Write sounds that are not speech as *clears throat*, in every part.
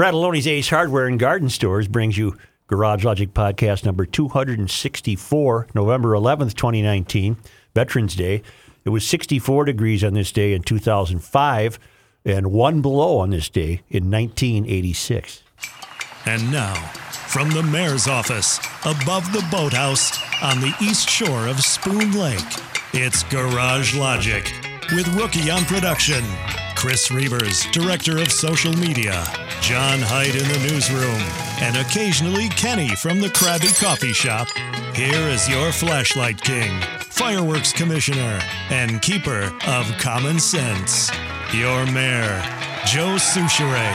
Fratallone's Ace Hardware and Garden Stores brings you Garage Logic Podcast number 264, November 11th, 2019, Veterans Day. It was 64 degrees on this day in 2005 and one below on this day in 1986. And now, from the mayor's office above the boathouse on the east shore of Spoon Lake, it's Garage Logic with Rookie on production, Chris Reavers, director of social media, John Hines in the newsroom, and occasionally Kenny from the Krabby Coffee Shop. Here is your flashlight king, fireworks commissioner, and keeper of common sense, your mayor, Joe Soucheray.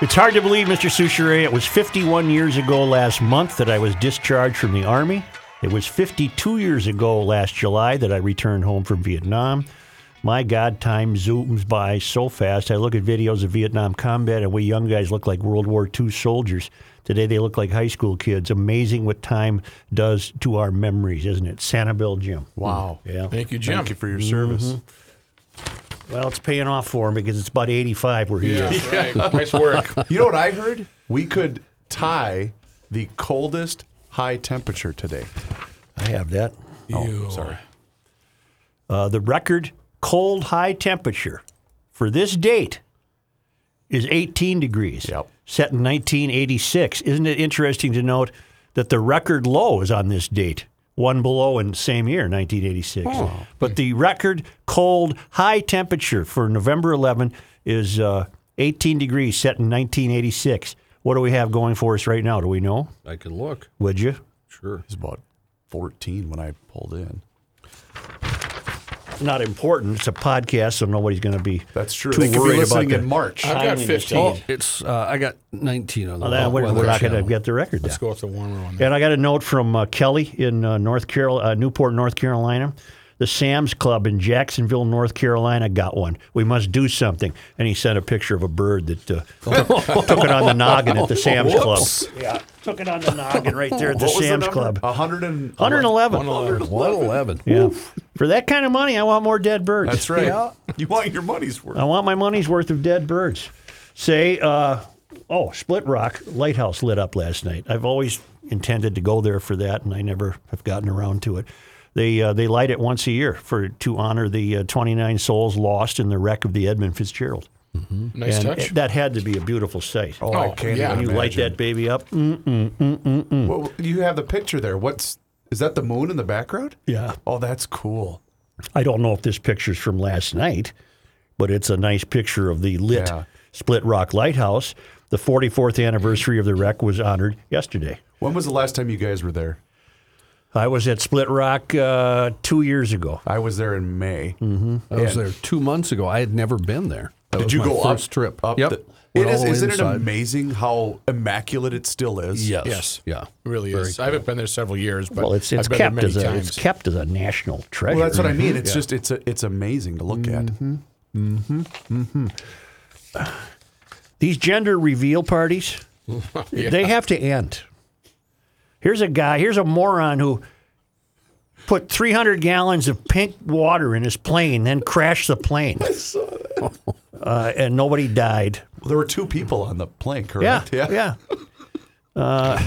It's hard to believe, Mr. Soucheray, it was 51 years ago last month that I was discharged from the Army. It was 52 years ago last July that I returned home from Vietnam. My God, time zooms by so fast. I look at videos of Vietnam combat, and we young guys look like World War II soldiers. Today, they look like high school kids. Amazing what time does to our memories, isn't it? Santa Sanibel Jim. Wow. Yeah. Thank you, Jim. Thank you for your service. Well, it's paying off for him because it's about 85 where he is. Yeah, right. *laughs* nice work. You know what I heard? We could tie the coldest high temperature today. I have that. Oh, sorry. Uh, the record cold high temperature for this date is 18 degrees, Yep. set in 1986. Isn't it interesting to note that the record low is on this date, one below in the same year, 1986. But the record cold high temperature for November 11 is uh, 18 degrees, set in 1986. What do we have going for us right now? Do we know? I can look. Would you? Sure. It was about 14 when I pulled in. Not important. It's a podcast, so nobody's going to be. That's true. Too They could worried about listening the in March. I've got 15. of Oh, it's uh, I got 19 on the Well, then we're, we're not going to channel. get the record. Let's Then. go with the warmer one. And I got a note from uh, Kelly in uh, North Carol- uh, Newport, North Carolina. The Sam's Club in Jacksonville, North Carolina, got one. We must do something. And he sent a picture of a bird that uh, took, *laughs* took it on the noggin at the Sam's Club. Yeah, took it on the noggin right there at the What was the Sam's? Club. 100 and 111. 111. Yeah. For that kind of money, I want more dead birds. That's right. Yeah. You want your money's worth. I want my money's worth of dead birds. Say, uh, oh, Split Rock Lighthouse lit up last night. I've always intended to go there for that, and I never have gotten around to it. They uh, they light it once a year for to honor the uh, 29 souls lost in the wreck of the Edmund Fitzgerald. nice and touch. it- that had to be a beautiful sight. Oh, I Oh, can't yeah. even you light that baby up. Mm, Well, you have the picture there. What's is that the moon in the background? Yeah. Oh, that's cool. I don't know if this picture's from last night, but it's a nice picture of the lit Yeah. Split Rock Lighthouse. The 44th anniversary of the wreck was honored yesterday. When was the last time you guys were there? I was at Split Rock uh, two years ago. I was there in May. Mm-hmm. I was there two months ago. I had never been there. That Did was you my go first up, trip? Up yep. the- Went it all is. the way Isn't it amazing how immaculate it still is? Yes. Yes. Yeah. It really Very is. I haven't been there several years, but Well, it's it's I've been there kept many as a times. it's kept as a national treasure. Well, that's what I mean. Mm-hmm. It's just it's a, it's amazing to look at. Mm-hmm. These gender reveal parties, *laughs* they have to end. Here's a guy. Here's a moron who put 300 gallons of pink water in his plane, then crashed the plane. *laughs* I saw that. Uh, and nobody died. Well, there were two people on the plane, Yeah, correct? yeah. Uh,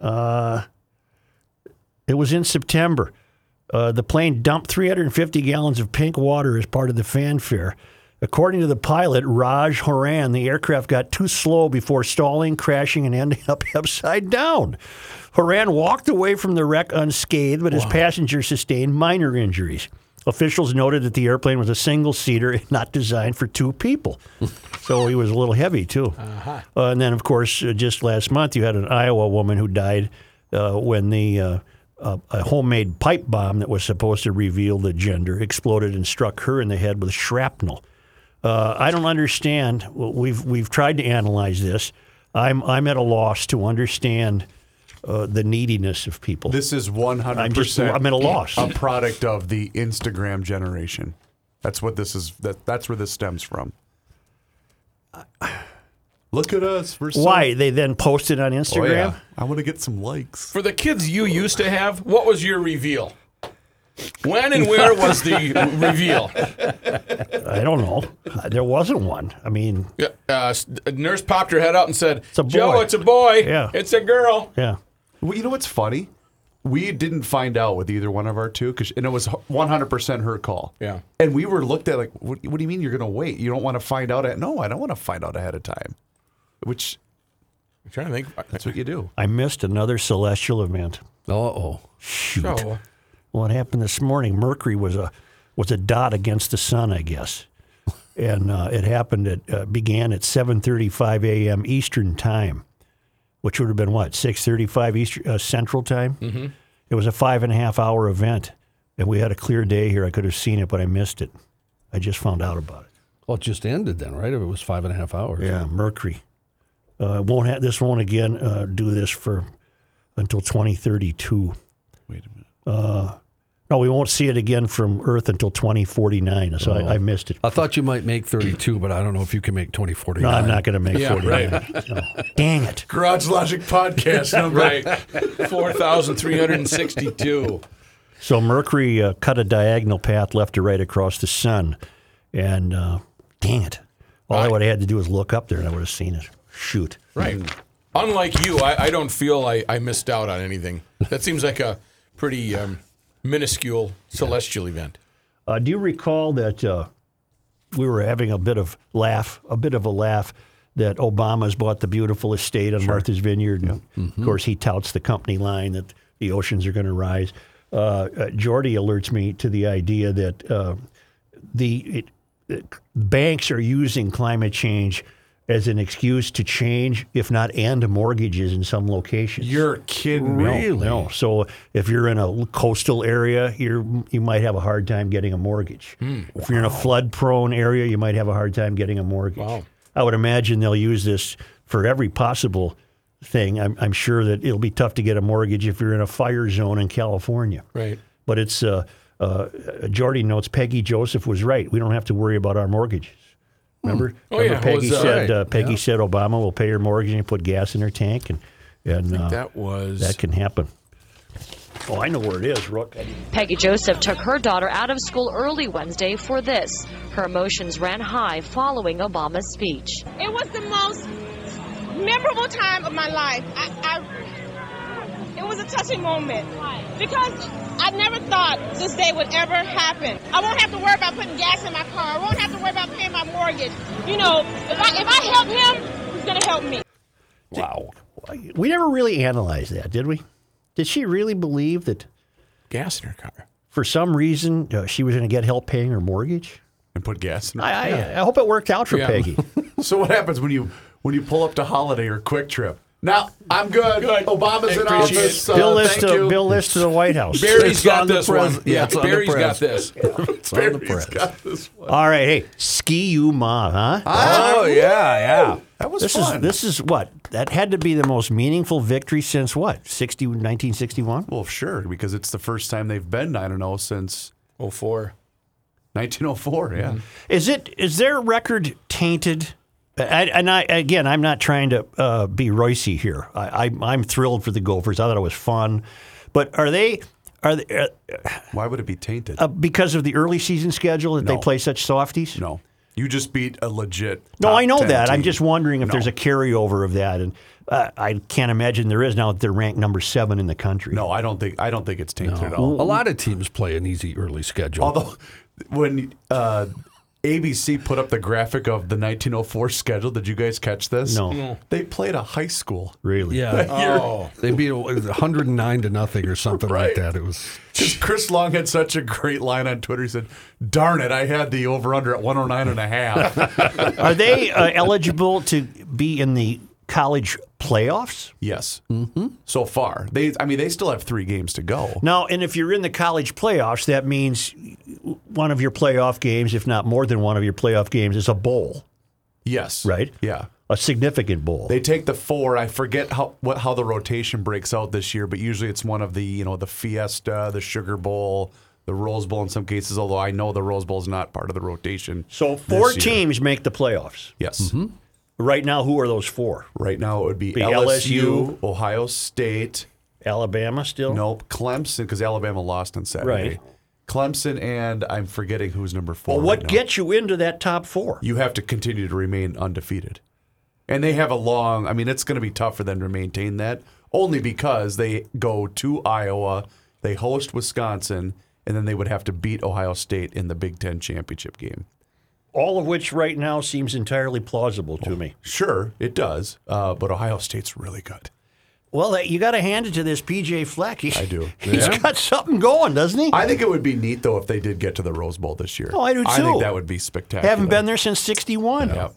uh, it was in September. Uh, the plane dumped 350 gallons of pink water as part of the fanfare. According to the pilot, Raj Horan, the aircraft got too slow before stalling, crashing, and ending up *laughs* upside down. Horan walked away from the wreck unscathed, but his passengers sustained minor injuries. Officials noted that the airplane was a single seater and not designed for two people. *laughs* so he was a little heavy, too. Uh, and then, of course, uh, just last month, you had an Iowa woman who died uh, when the uh, uh, a homemade pipe bomb that was supposed to reveal the gender exploded and struck her in the head with shrapnel. Uh, I don't understand. Well, We've we've tried to analyze this. I'm I'm at a loss to understand uh, the neediness of people. This is one hundred I'm just percent. I'm at a loss. A product of the Instagram generation. That's what this is. That that's where this stems from. *sighs* Look at us. We're so, Why they then post it on Oh, Instagram? yeah. I want to get some likes. For the kids you used to have, what was your reveal? When and where was the *laughs* reveal? I don't know. Uh, There wasn't one. I mean, Yeah, uh, nurse popped her head out and said, a Joe, it's a boy. Yeah. It's a girl. yeah. Well, you know what's funny? We didn't find out with either one of our two, cause, and it was 100% her call. Yeah. And we were looked at like, what, what do you mean you're going to wait? You don't want to find out at? No, I don't want to find out ahead of time. Which I'm trying to think. that's what you do. I missed another celestial event. Uh oh. Shoot. So, What happened this morning? Mercury was a was a dot against the sun, I guess, *laughs* and uh, it happened. It uh, began at 7:35 a.m. Eastern time, which would have been what 6:35 Eastern uh, Central time. Mm-hmm. It was a five and a half hour event, and we had a clear day here. I could have seen it, but I missed it. I just found out about it. Well, it just ended then, right? If it was five and a half hours. Yeah, Mercury. Uh, won't have this won't again uh, do this for until 2032. Wait a minute. No, we won't see it again from Earth until 2049. So I, I missed it. I thought you might make 32, but I don't know if you can make 2049. No, I'm not going to make Yeah, 49. *laughs* No. Dang it. Garage Logic podcast number. *laughs* right. 4,362. So Mercury uh, cut a diagonal path left to right across the sun. And uh, dang it. All I would have had to do was look up there and I would have seen it. Shoot. Right. Unlike you, I, I don't feel I, I missed out on anything. That seems like a pretty um, minuscule celestial event. Uh, do you recall that uh, we were having a bit of laugh, a bit of a laugh that Obama's bought the beautiful estate on Martha's Vineyard, and of course he touts the company line that the oceans are going to rise. Uh, uh, Jordy alerts me to the idea that uh, the it, it, banks are using climate change as an excuse to change, if not end mortgages in some locations. You're kidding me. Really? No. So if you're in a coastal area, you're you might have a hard time getting a mortgage. if you're in a flood-prone area, you might have a hard time getting a mortgage. Wow. I would imagine they'll use this for every possible thing. I'm, I'm sure that it'll be tough to get a mortgage if you're in a fire zone in California. Right. But it's uh, uh, Jordy notes Peggy Joseph was right. We don't have to worry about our mortgages. Remember? Oh, Remember yeah. Peggy Was, uh, said right. uh, Peggy said Obama will pay your mortgage and put gas in her tank and and uh, That was. that can happen. Oh, I know where it is, Rook. Peggy Joseph took her daughter out of school early Wednesday for this. Her emotions ran high following Obama's speech. It was the most memorable time of my life. I, I, it was a touching moment because I never thought this day would ever happen. I won't have to worry about putting gas in my car. I won't have to worry about paying my mortgage. You know, if I if I help him, he's gonna help me. Wow. We never really analyzed that, did we? Did she really believe that gas in her car. for some reason uh, she was going to get help paying her mortgage? And put gas in it. I, I, I hope it worked out for Yeah. Peggy. *laughs* So what happens when you when you pull up to Holiday or Quick Trip? Now I'm good. Good. Obama's in Appreciate office. Uh, Bill list thank to you. Bill list to the White House. Barry's It's got this one. yeah, it's Barry's got this. *laughs* It's on the press. got this one. All right, hey, ski you ma, huh? Oh, yeah, yeah. That was this fun. is this is what that had to be the most meaningful victory since what 60, 1961? well, sure, because it's the first time they've been nine and zero since Oh, four. 1904. Yeah. Is it is their record tainted? I, and I again, I'm not trying to uh, be Royce here. I, I, I'm thrilled for the Gophers. I thought it was fun, but are they are they, uh, Why would it be tainted? uh, because of the early season schedule that they play such softies? no, you just beat a legit. No, I know 10 that. I'm just wondering if No. there's a carryover of that, and uh, I can't imagine there is now that they're ranked number seven in the country. No, I don't think I don't think it's tainted at all. A lot of teams play an easy early schedule. Although when uh, ABC put up the graphic of the 1904 schedule, did you guys catch this? No. They played a high school. really. yeah, *laughs* Oh. they beat it was 109 to nothing or something like that. It was Because Chris Long had such a great line on Twitter. He said, "Darn it, I had the over under at 109 and a half." *laughs* Are they uh, eligible to be in the college playoffs? yes. Mm-hmm. So far, they. I mean, they still have three games to go. Now, and if you're in the college playoffs, that means one of your playoff games, if not more than one of your playoff games, is a bowl, Yes. right? Yeah. A significant bowl. They take the four. I forget how what how the rotation breaks out this year, but usually it's one of the you know the Fiesta, the Sugar Bowl, the Rose Bowl in some cases. Although I know the Rose Bowl is not part of the rotation. so four teams make the playoffs. Yes. Right now, who are those four? Right now it would be, Be LSU, LSU. Ohio State. Alabama still? Nope, Clemson because Alabama lost on Saturday. Right. Clemson and I'm forgetting who's number four. Well, right what now. gets you into that top four? you have to continue to remain undefeated. And they have a long, I mean, it's going to be tough for them to maintain that only because they go to Iowa, they host Wisconsin, and then they would have to beat Ohio State in the Big Ten championship game. All of which right now seems entirely plausible to me. Sure, it does, uh, but Ohio State's really good. Well, you got to hand it to this PJ Fleck. He, I do. *laughs* He's got something going, doesn't he? I think it would be neat, though, if they did get to the Rose Bowl this year. Oh, I do too. I think that would be spectacular. Haven't been there since '61. Yep.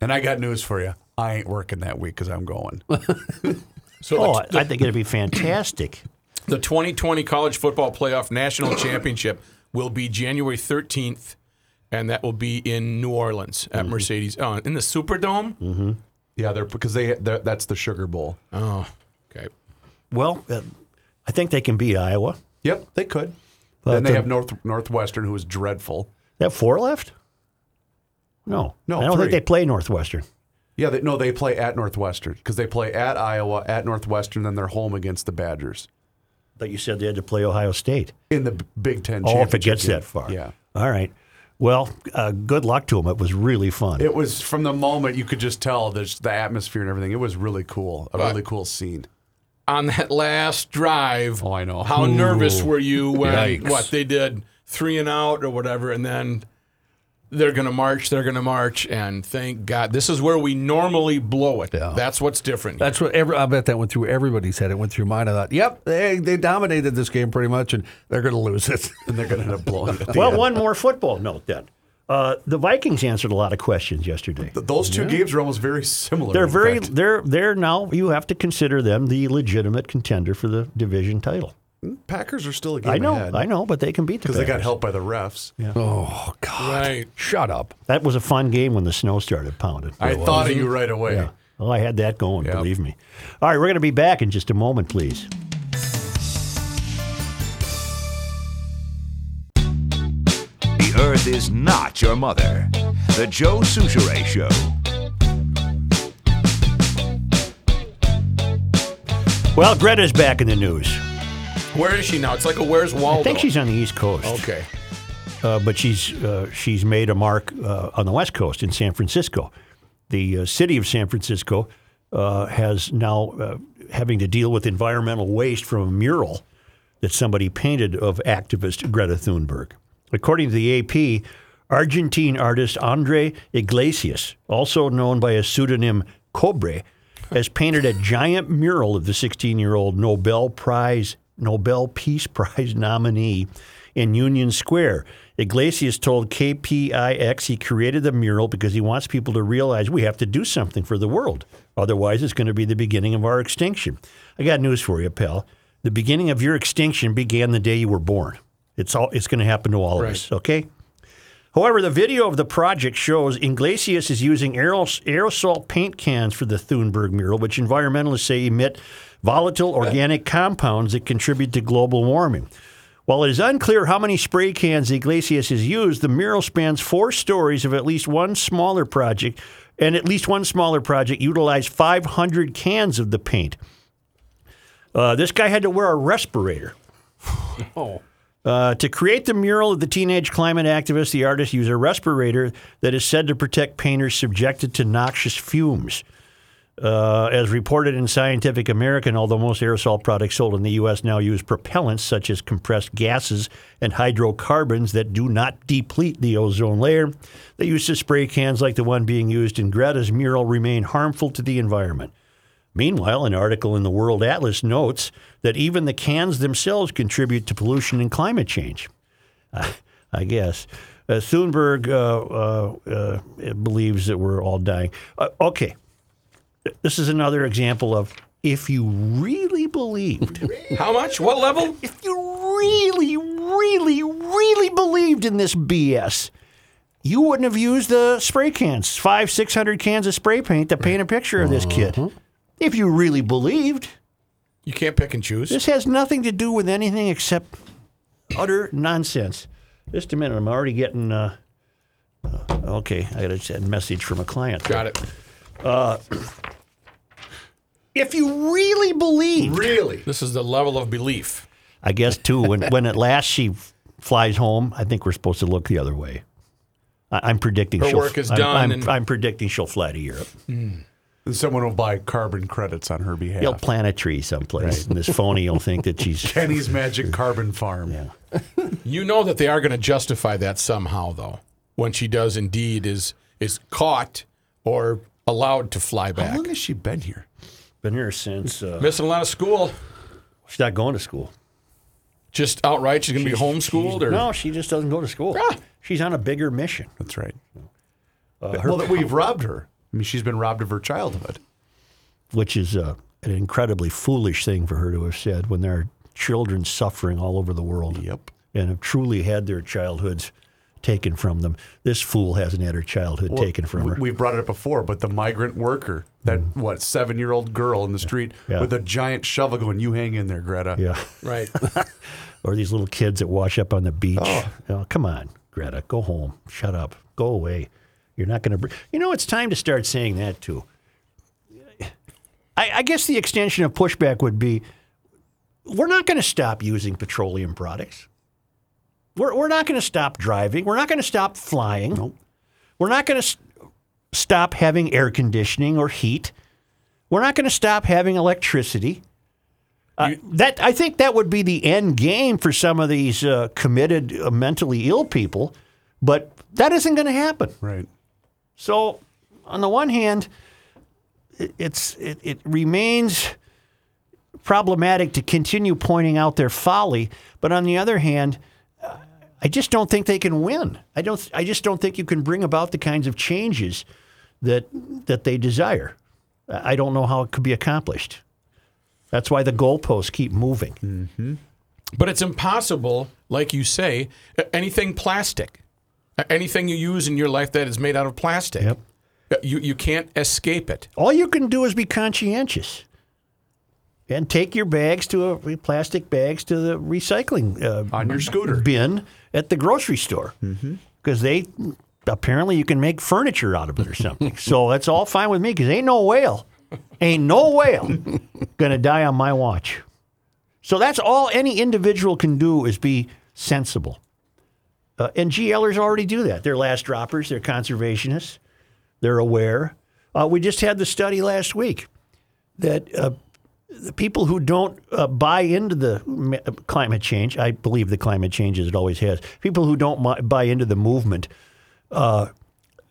And I got news for you. I ain't working that week because I'm going. *laughs* So Oh, the, I think it'd be fantastic. the 2020 College Football Playoff National Championship will be January 13th, and that will be in New Orleans at Mm-hmm. Mercedes uh, in the Superdome. yeah, they're because they they're, that's the Sugar Bowl. Oh, okay. Well, uh, I think they can beat Iowa. Yep, they could. But then they the- have North Northwestern, who is dreadful. They have four left? No. No, I don't three. think they play Northwestern. Yeah, they, no, they play at Northwestern because they play at Iowa, at Northwestern, then they're home against the Badgers But you said they had to play Ohio State. in the Big Ten. Oh, if it gets game. that far. Yeah. All right. Well, uh, good luck to them. It was really fun. It was from the moment you could just tell the, the atmosphere and everything. It was really cool. A really cool scene. On that last drive, Oh, I know. How nervous were you when Yikes. what they did three and out or whatever, and then they're going to march, they're going to march, and thank God this is where we normally blow it. Yeah. That's what's different. That's what every, I bet that went through everybody's head. It went through mine. I thought, yep, they, they dominated this game pretty much, and they're going to lose it. *laughs* And they're going to end up blowing it. well, end. one more football note then. Uh, the Vikings answered a lot of questions yesterday. Th- Those two games are almost very similar. They're very fact. they're they're now you have to consider them the legitimate contender for the division title. Packers are still a game I know, ahead I know, but they can beat the because they got Packers. helped by the refs. oh God! right. Shut up. That was a fun game when the snow started pounding. I thought of you right away. Yeah. Oh, I had that going, Yeah. believe me. All right, we're going to be back in just a moment, please. The Earth is not your mother. The Joe Soucheray Show. Well, Greta's back in the news. Where is she now? It's like a Where's Waldo? I think she's on the East Coast. okay. uh, but she's uh, she's made a mark uh, on the West Coast in San Francisco. The uh, city of San Francisco uh, has now uh, having to deal with environmental waste from a mural that somebody painted of activist Greta Thunberg. According to the AP, Argentine artist Andre Iglesias, also known by his pseudonym Cobre, has painted a giant mural of the 16-year-old Nobel Prize Nobel Peace *laughs* Prize nominee in Union Square. Iglesias told KPIX he created the mural because he wants people to realize we have to do something for the world. Otherwise, it's going to be the beginning of our extinction. I got news for you, pal. The beginning of your extinction began the day you were born. It's all. It's going to happen to all of us. Okay. However, the video of the project shows Iglesias is using aeros- aerosol paint cans for the Thunberg mural, which environmentalists say emit volatile organic compounds that contribute to global warming. While it is unclear how many spray cans Iglesias has used, the mural spans four stories of at least one smaller project, and at least one smaller project utilized 500 cans of the paint. Uh, this guy had to wear a respirator. *sighs* Uh, to create the mural of the teenage climate activist, the artist used a respirator that is said to protect painters subjected to noxious fumes. Uh, as reported in Scientific American, although most aerosol products sold in the U.S. now use propellants such as compressed gases and hydrocarbons that do not deplete the ozone layer, the use of spray cans like the one being used in Greta's mural remain harmful to the environment. Meanwhile, an article in the World Atlas notes that even the cans themselves contribute to pollution and climate change. *laughs* I guess. Uh, Thunberg uh, uh, uh, believes that we're all dying. Uh, okay. This is another example of if you really believed, *laughs* How much? What level? if you really, really, really believed in this BS, you wouldn't have used the spray cans, five, six hundred cans of spray paint to paint a picture of this kid. If you really believed, You can't pick and choose. this has nothing to do with anything except utter nonsense. Just a minute, I'm already getting. Uh, uh, okay, I got a message from a client. Got it. If you really believe, Really? This is the level of belief. I guess too, when when at last she flies home, I think we're supposed to look the other way. I, I'm predicting Her she'll, work is I'm, done I'm, and- I'm predicting she'll fly to Europe. And someone will buy carbon credits on her behalf. He'll plant a tree someplace, and this phony will think that she's. *laughs* Kenny's Magic *laughs* Carbon Farm. *laughs* You know that they are going to justify that somehow, though, when she does indeed is is caught or allowed to fly back. How back. long has she been here? Been here since uh, Missing a lot of school. she's not going to school. Just outright, she's going to be homeschooled, or No, she just doesn't go to school. Ah. She's on a bigger mission. That's right. Uh, her- well, that we've robbed her. I mean, she's been robbed of her childhood. which is uh, an incredibly foolish thing for her to have said when there are children suffering all over the world Yep. and have truly had their childhoods taken from them. This fool hasn't had her childhood taken from We- her. We've brought it up before, but the migrant worker, that mm-hmm. what seven year old girl in the street Yeah. with a giant shovel going, "You hang in there, Greta." yeah. right? *laughs* Or these little kids that wash up on the beach. Oh. Oh, come on, Greta, go home. Shut up. Go away. You're not going to. Br-. You know, it's time to start saying that too. I, I guess the extension of pushback would be we're not going to stop using petroleum products. We're, we're not going to stop driving. We're not going to stop flying. We're not going to s- stop having air conditioning or heat. We're not going to stop having electricity. Uh, that I think that would be the end game for some of these uh, committed uh, mentally ill people, but that isn't going to happen. Right. So, on the one hand, it, it's it, it remains problematic to continue pointing out their folly, but on the other hand, I just don't think they can win. I don't. I just don't think you can bring about the kinds of changes that that they desire. I don't know how it could be accomplished. That's why the goalposts keep moving. But it's impossible, like you say, anything plastic, anything you use in your life that is made out of plastic. Yep. Uh, You you can't escape it. All you can do is be conscientious and take your bags to a plastic bags to the recycling uh, On your scooter. bin at the grocery store because they apparently you can make furniture out of it or something. so that's all fine with me because ain't no whale, ain't no whale gonna die on my watch. So that's all any individual can do is be sensible. Uh, and GLers already do that. They're last droppers. They're conservationists. They're aware. Uh, we just had the study last week that uh, the people who don't uh, buy into the climate change, I believe the climate change as it always has, people who don't buy into the movement uh,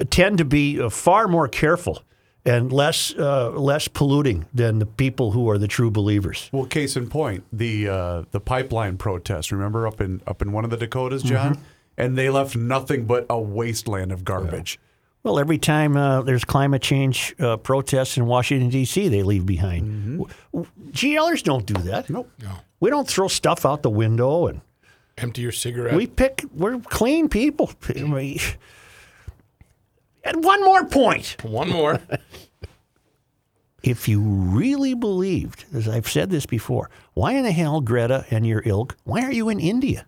tend to be uh, far more careful and less uh, less polluting than the people who are the true believers. Well, case in point, the uh, the pipeline protest. Remember up in up in one of the Dakotas, John, Mm-hmm. and they left nothing but a wasteland of garbage. Well, every time uh, there's climate change uh, protests in Washington D.C., they leave behind. W- w- GLers don't do that. Nope. No. We don't throw stuff out the window, and Empty your cigarette. we pick. We're clean people. We- And one more point. One more. *laughs* If you really believed, as I've said this before, why in the hell, Greta and your ilk, why are you in India?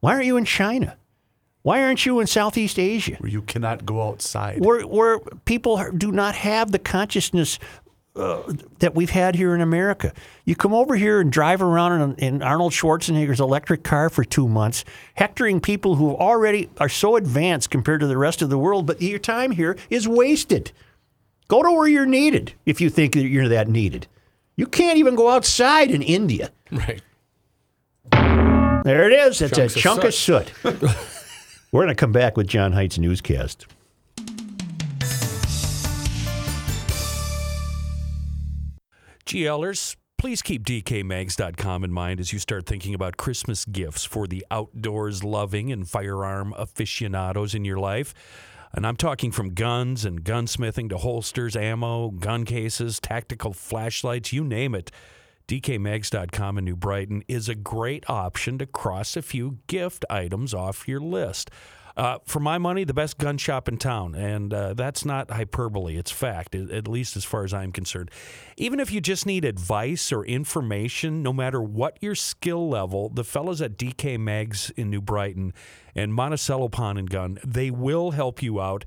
Why aren't you in China? Why aren't you in Southeast Asia? Where you cannot go outside. where, where people do not have the consciousness uh, that we've had here in America. You come over here and drive around in, in Arnold Schwarzenegger's electric car for two months, hectoring people who already are so advanced compared to the rest of the world, but your time here is wasted. Go to where you're needed if you think that you're that needed. You can't even go outside in India. right. There it is. It's Chunks a of chunk of soot. *laughs* We're going to come back with John Hines newscast. GLers, please keep DKMags.com in mind as you start thinking about Christmas gifts for the outdoors loving and firearm aficionados in your life. And I'm talking from guns and gunsmithing to holsters, ammo, gun cases, tactical flashlights, you name it. DKMags.com in New Brighton is a great option to cross a few gift items off your list. Uh, for my money, the best gun shop in town, and uh, that's not hyperbole. It's fact, at least as far as I'm concerned. Even if you just need advice or information, no matter what your skill level, the fellows at DK Mags in New Brighton and Monticello Pawn and Gun, they will help you out.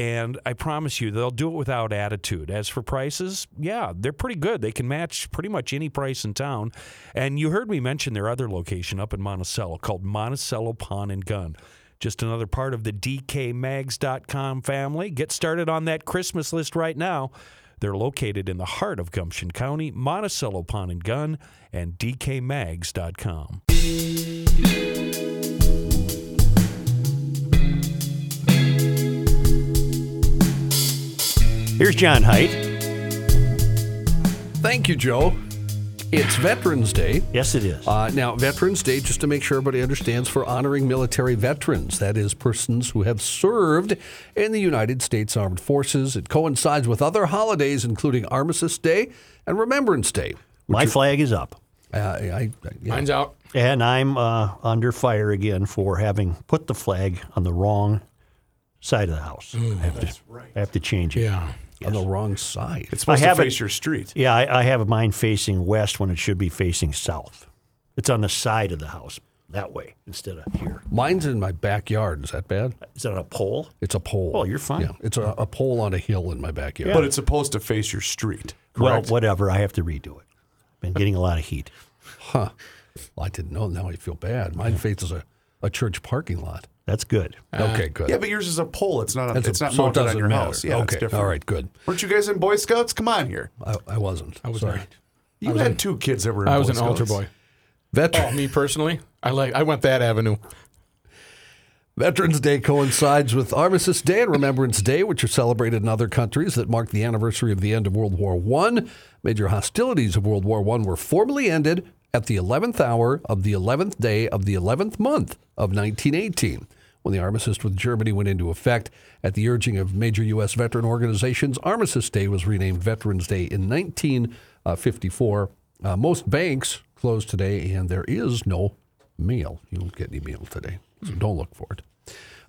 And I promise you, they'll do it without attitude. As for prices, yeah, they're pretty good. They can match pretty much any price in town. And you heard me mention their other location up in Monticello called Monticello Pawn and Gun. Just another part of the DKMags.com family. Get started on that Christmas list right now. They're located in the heart of Gumption County, Monticello Pawn and Gun, and DKMags.com. Here's John Hines. Thank you, Joe. It's Veterans Day. Yes, it is. Uh, now, Veterans Day, just to make sure everybody understands, for honoring military veterans. That is, persons who have served in the United States Armed Forces. It coincides with other holidays, including Armistice Day and Remembrance Day. My flag is up. Uh, I, I, yeah. Mine's out. And I'm uh, under fire again for having put the flag on the wrong side of the house. I, have to, I have to change it. Yeah. On the wrong side. It's supposed I to have it- face your street. Yeah, I, I have mine facing west when it should be facing south. It's on the side of the house that way instead of here. Mine's in my backyard. Is that bad? Is that on a pole? It's a pole. Oh, you're fine. Yeah, it's a, a pole on a hill in my backyard. But it's supposed to face your street. Well, whatever. I have to redo it. I've been getting a lot of heat. Huh. Well, I didn't know. Now I feel bad. Mine faces a, a church parking lot. That's good. Uh, okay, good. yeah, but yours is a pole. It's not. A, That's a- it's not so it mounted on doesn't your matter. house. Yeah, it's Okay, different. all right, good. Weren't you guys in Boy Scouts? Come on here. I, I wasn't. I was Sorry. not. You had two kids that were. In I was Boy an altar Scouts. boy. Veteran, Oh, me personally, I like. I went that avenue. Veterans Day coincides with Armistice Day and Remembrance Day, which are celebrated in other countries that mark the anniversary of the end of World War I. Major hostilities of World War I were formally ended at the 11th hour of the 11th day of the 11th month of 1918, when the armistice with Germany went into effect. At the urging of major U.S. veteran organizations, Armistice Day was renamed Veterans Day in 1954. Uh, most banks closed today, and there is no mail. You won't get any mail today, so don't look for it.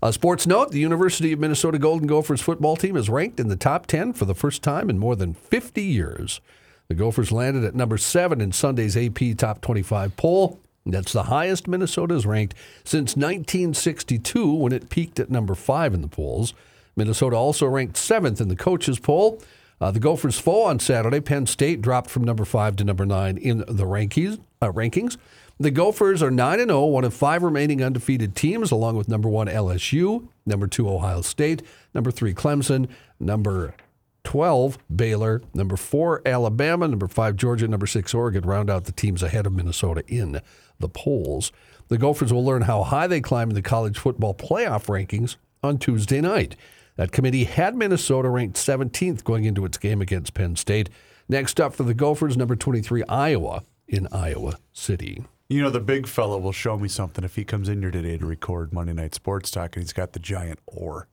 A sports note the University of Minnesota Golden Gophers football team is ranked in the top 10 for the first time in more than 50 years. The Gophers landed at number seven in Sunday's AP Top 25 poll. That's the highest Minnesota has ranked since 1962 when it peaked at number five in the polls. Minnesota also ranked seventh in the coaches poll. Uh, the Gophers' foe on Saturday, Penn State, dropped from number five to number nine in the rankings. Uh, rankings. The Gophers are 9 0, one of five remaining undefeated teams, along with number one LSU, number two Ohio State, number three Clemson, number 12 Baylor, number four Alabama, number five Georgia, number six Oregon round out the teams ahead of Minnesota in the polls. The Gophers will learn how high they climb in the college football playoff rankings on Tuesday night. That committee had Minnesota ranked 17th going into its game against Penn State. Next up for the Gophers, number 23 Iowa in Iowa City. You know, the big fella will show me something if he comes in here today to record Monday Night Sports Talk and he's got the giant oar.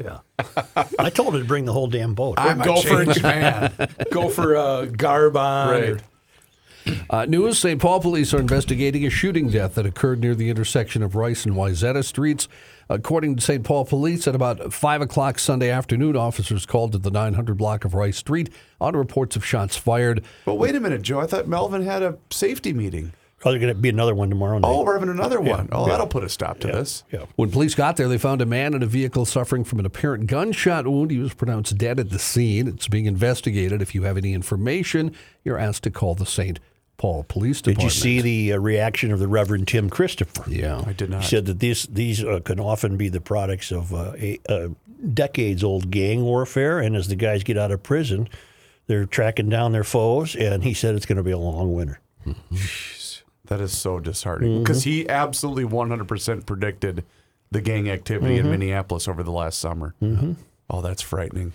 Yeah. *laughs* I told him to bring the whole damn boat. I'm Go a for- changed man. Go for uh, garb on. Right. or- Uh, news St. Paul police are investigating a shooting death that occurred near the intersection of Rice and Wayzata Streets. According to St. Paul police, at about 5 o'clock Sunday afternoon, officers called to the 900 block of Rice Street on reports of shots fired. but wait a minute, Joe. I thought Melvin had a safety meeting. Oh, there's going to be another one tomorrow night. Oh, we're having another one. Oh, yeah. that'll put a stop to this. yeah. When police got there, they found a man in a vehicle suffering from an apparent gunshot wound. He was pronounced dead at the scene. It's being investigated. If you have any information, you're asked to call the St. Paul Police Department. Did you see the uh, reaction of the Reverend Tim Christopher? Yeah. I did He not. said that these these uh, can often be the products of uh, a, a decades old gang warfare, and as the guys get out of prison, they're tracking down their foes. And he said it's going to be a long winter. That is so disheartening because he absolutely 100% predicted the gang activity in Minneapolis over the last summer. Oh, that's frightening.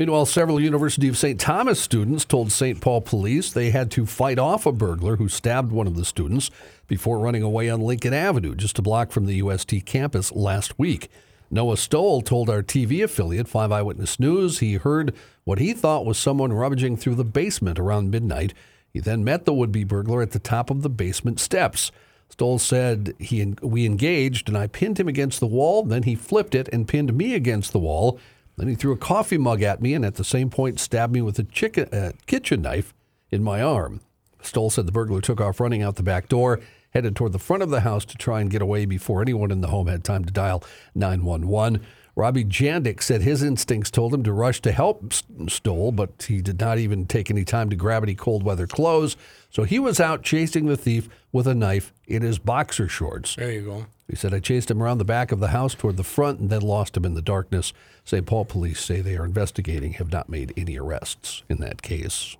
Meanwhile, several University of St. Thomas students told St. Paul police they had to fight off a burglar who stabbed one of the students before running away on Lincoln Avenue, just a block from the UST campus last week. Noah Stoll told our TV affiliate, Five Eyewitness News, he heard what he thought was someone rummaging through the basement around midnight. He then met the would be burglar at the top of the basement steps. Stoll said he we engaged and I pinned him against the wall. Then he flipped it and pinned me against the wall. Then he threw a coffee mug at me and at the same point stabbed me with a chicken, uh, kitchen knife in my arm. Stoll said the burglar took off running out the back door, headed toward the front of the house to try and get away before anyone in the home had time to dial 911. Robbie Jandik said his instincts told him to rush to help Stoll, but he did not even take any time to grab any cold weather clothes. So he was out chasing the thief with a knife in his boxer shorts. There you go. He said, I chased him around the back of the house toward the front and then lost him in the darkness. St. Paul police say they are investigating, have not made any arrests in that case.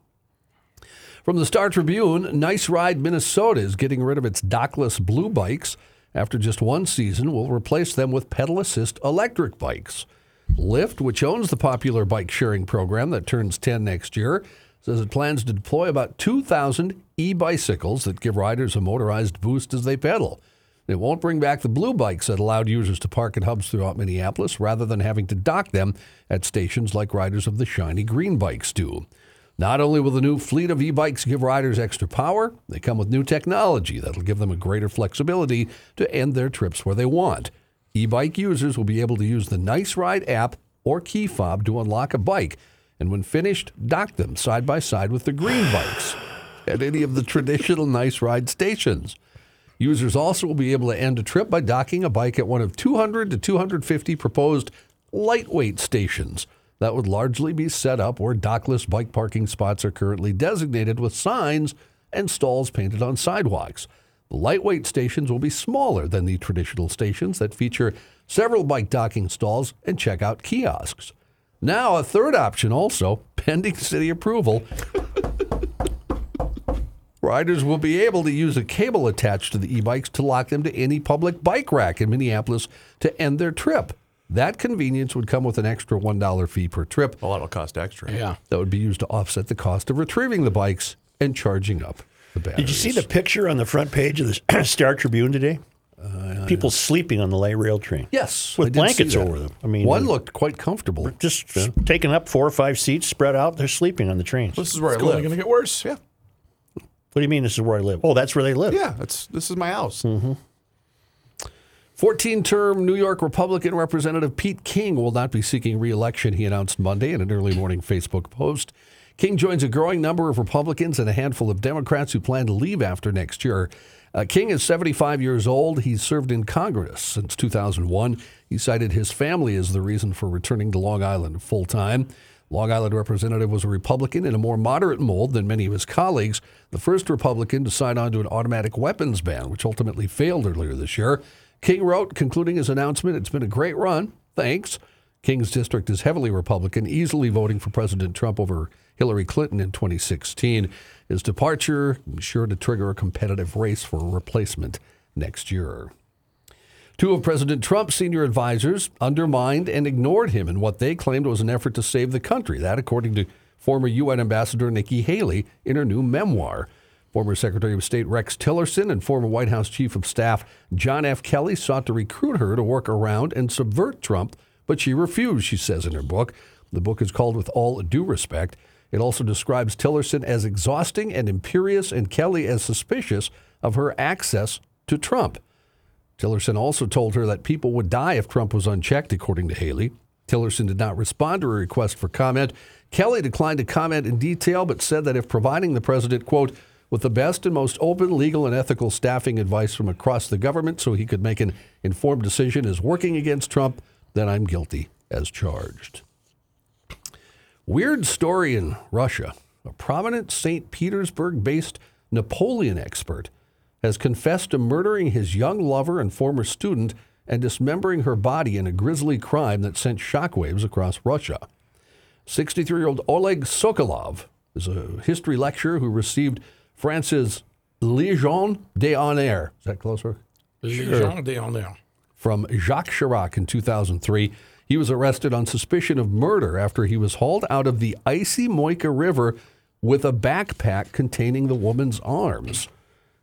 From the Star Tribune, Nice Ride Minnesota is getting rid of its dockless blue bikes. After just one season, will replace them with pedal assist electric bikes. Lyft, which owns the popular bike sharing program that turns 10 next year, says it plans to deploy about 2,000 e bicycles that give riders a motorized boost as they pedal. It won't bring back the blue bikes that allowed users to park at hubs throughout Minneapolis rather than having to dock them at stations like riders of the shiny green bikes do. Not only will the new fleet of e bikes give riders extra power, they come with new technology that'll give them a greater flexibility to end their trips where they want. E bike users will be able to use the Nice Ride app or key fob to unlock a bike, and when finished, dock them side by side with the green bikes at any of the traditional Nice Ride stations. Users also will be able to end a trip by docking a bike at one of 200 to 250 proposed lightweight stations that would largely be set up where dockless bike parking spots are currently designated with signs and stalls painted on sidewalks. The lightweight stations will be smaller than the traditional stations that feature several bike docking stalls and checkout kiosks. Now, a third option also, *laughs* pending city approval, *laughs* Riders will be able to use a cable attached to the e bikes to lock them to any public bike rack in Minneapolis to end their trip. That convenience would come with an extra $1 fee per trip. Well, that'll cost extra. Yeah. That would be used to offset the cost of retrieving the bikes and charging up the batteries. Did you see the picture on the front page of the *clears throat* Star Tribune today? People sleeping on the light rail train. Yes. With did blankets over them. I mean, one uh, looked quite comfortable. just taking up four or five seats, spread out. They're sleeping on the trains. This is where It's I only live. going to get worse. Yeah. What do you mean? This is where I live? Oh, that's where they live. Yeah, that's this is my house. 14 term New York Republican Representative Pete King will not be seeking re election, he announced Monday in an early morning Facebook post. King joins a growing number of Republicans and a handful of Democrats who plan to leave after next year. Uh, King is 75 years old. He's served in Congress since 2001. He cited his family as the reason for returning to Long Island full time. Long Island representative was a Republican in a more moderate mold than many of his colleagues, the first Republican to sign on to an automatic weapons ban, which ultimately failed earlier this year. King wrote, concluding his announcement, It's been a great run. Thanks. King's district is heavily Republican, easily voting for President Trump over Hillary Clinton in 2016. His departure is sure to trigger a competitive race for a replacement next year. Two of President Trump's senior advisors undermined and ignored him in what they claimed was an effort to save the country. That, according to former UN Ambassador Nikki Haley in her new memoir. Former Secretary of State Rex Tillerson and former White House Chief of Staff John F. Kelly sought to recruit her to work around and subvert Trump, but she refused, she says in her book. The book is called With All Due Respect. It also describes Tillerson as exhausting and imperious and Kelly as suspicious of her access to Trump. Tillerson also told her that people would die if Trump was unchecked, according to Haley. Tillerson did not respond to her request for comment. Kelly declined to comment in detail, but said that if providing the president, quote, with the best and most open legal and ethical staffing advice from across the government so he could make an informed decision is working against Trump, then I'm guilty as charged. Weird story in Russia. A prominent St. Petersburg based Napoleon expert has confessed to murdering his young lover and former student and dismembering her body in a grisly crime that sent shockwaves across Russia. 63 year old Oleg Sokolov is a history lecturer who received France's Légion d'honneur. Is that closer? Jean d'honneur. from Jacques Chirac in 2003. He was arrested on suspicion of murder after he was hauled out of the icy Moika River with a backpack containing the woman's arms.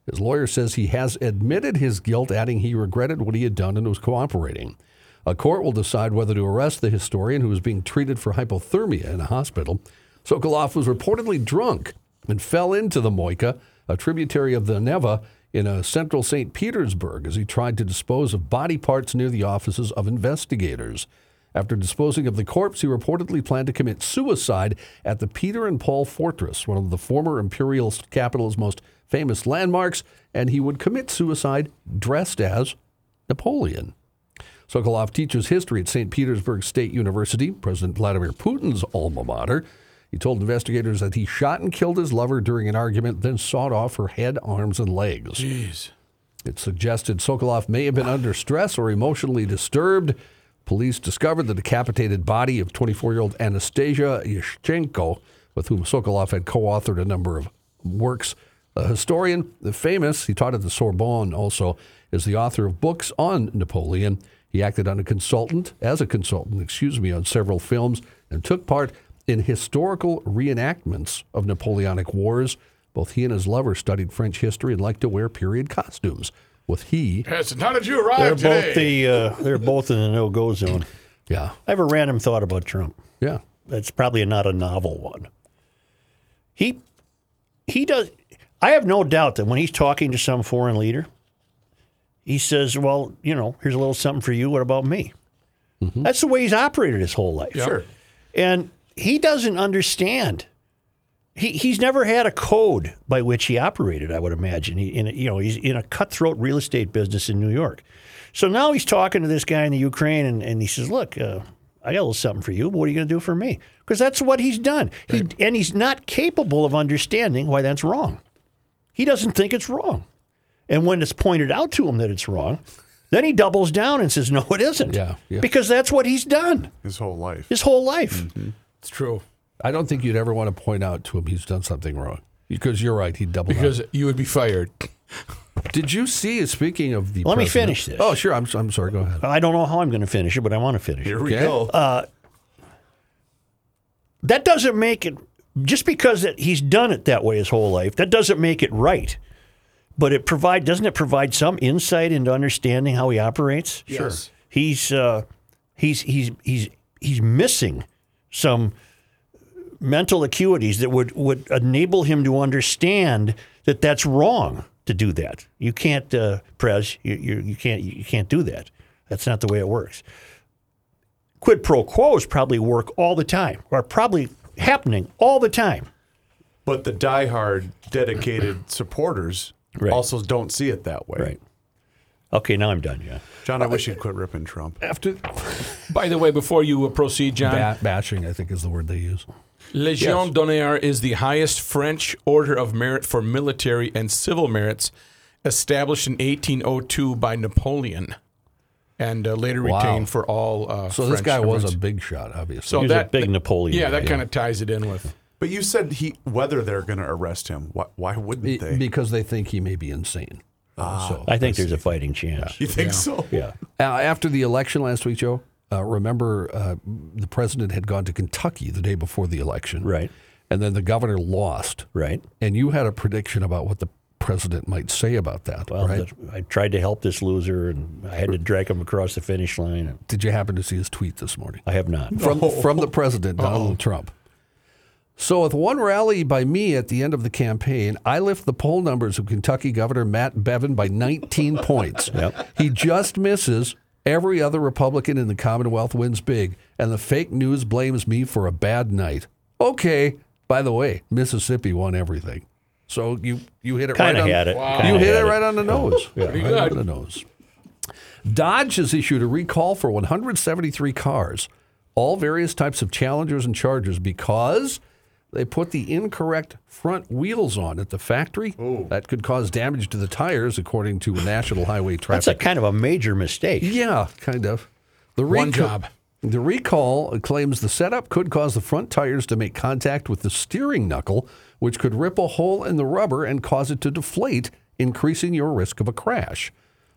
His lawyer says he has admitted his guilt, adding he regretted what he had done and was cooperating. A court will decide whether to arrest the historian who was being treated for hypothermia in a hospital. Sokolov was reportedly drunk and fell into the Moika, a tributary of the Neva, in a central St. Petersburg as he tried to dispose of body parts near the offices of investigators. After disposing of the corpse, he reportedly planned to commit suicide at the Peter and Paul Fortress, one of the former imperial capital's most famous landmarks, and he would commit suicide dressed as Napoleon. Sokolov teaches history at St. Petersburg State University, President Vladimir Putin's alma mater. He told investigators that he shot and killed his lover during an argument, then sawed off her head, arms, and legs. Jeez. It suggested Sokolov may have been under stress or emotionally disturbed. Police discovered the decapitated body of 24 year old Anastasia Yushchenko, with whom Sokolov had co authored a number of works. A historian, the famous, he taught at the Sorbonne also, is the author of books on Napoleon. He acted on a consultant, as a consultant, excuse me, on several films and took part in historical reenactments of Napoleonic wars. Both he and his lover studied French history and liked to wear period costumes. With he, Yes, how did you They're arrive today? both the uh, they're both in the no go zone. *laughs* yeah, I have a random thought about Trump. yeah, That's probably not a novel one. He he does. I have no doubt that when he's talking to some foreign leader, he says, "Well, you know, here's a little something for you. What about me?" That's the way he's operated his whole life. Sure. and he doesn't understand. He he's never had a code by which he operated. I would imagine. He, in a, you know, he's in a cutthroat real estate business in New York. So now he's talking to this guy in the Ukraine, and, and he says, "Look, uh, I got a little something for you. But what are you going to do for me?" Because that's what he's done. He, and he's not capable of understanding why that's wrong. He doesn't think it's wrong. And when it's pointed out to him that it's wrong, then he doubles down and says, "No, it isn't." Yeah, yeah. Because that's what he's done His whole life. his whole life. It's true. I don't think you'd ever want to point out to him he's done something wrong. Because you're right, he'd double Because down. you would be fired. Did you see, speaking of the Let me president- finish this. Oh, sure. I'm, I'm sorry. Go ahead. I don't know how I'm going to finish it, but I want to finish it. Here we Okay. go. That doesn't make it just because it, he's done it that way his whole life. That doesn't make it right. But it provide doesn't it provide some insight into understanding how he operates? Sure. He's uh, he's he's he's he's missing some mental acuities that would would enable him to understand that that's wrong to do that. You can't, uh, Prez. You, you you can't you can't do that. That's not the way it works. Quid pro quos probably work all the time, or probably happening all the time. but the diehard, dedicated supporters Right. also don't see it that way. Right. Okay, now I'm done. Yeah. John, I wish you'd quit ripping Trump. After By the way, before you uh, proceed, John, ba- bashing, I think is the word they use. Légion d'honneur is the highest French order of merit for military and civil merits, established in 1802 by Napoleon, and uh, later Wow. retained for all. Uh, So this French guy was a big shot, obviously. So He was a that big that- Napoleon Yeah, guy, that kind of ties it in with. But you said he whether they're going to arrest him. Why, why wouldn't Be- they? because they think he may be insane. So I think there's a fighting chance. you think so? Yeah. Uh, after the election last week, Joe, uh, remember uh, the president had gone to Kentucky the day before the election. Right. And then the governor lost. Right. And you had a prediction about what the president might say about that, Well, right? the- I tried to help this loser, and I had to drag him across the finish line. And Did you happen to see his tweet this morning? I have not. From, from the president, Donald Trump. So, with one rally by me at the end of the campaign, I lift the poll numbers of Kentucky Governor Matt Bevin by 19 *laughs* points. He just misses. Every other Republican in the Commonwealth wins big, and the fake news blames me for a bad night. Okay, by the way, Mississippi won everything. So you you hit it Kind right of on, had it. Wow. Kinda you hit it right on the nose. Pretty right on the nose. Dodge has issued a recall for 173 cars, all various types of Challengers and Chargers, because they put the incorrect front wheels on at the factory. That could cause damage to the tires, according to National Highway Traffic. *laughs* That's a kind of a major mistake. Yeah, kind of. The One job. The recall claims the setup could cause the front tires to make contact with the steering knuckle, which could rip a hole in the rubber and cause it to deflate, increasing your risk of a crash.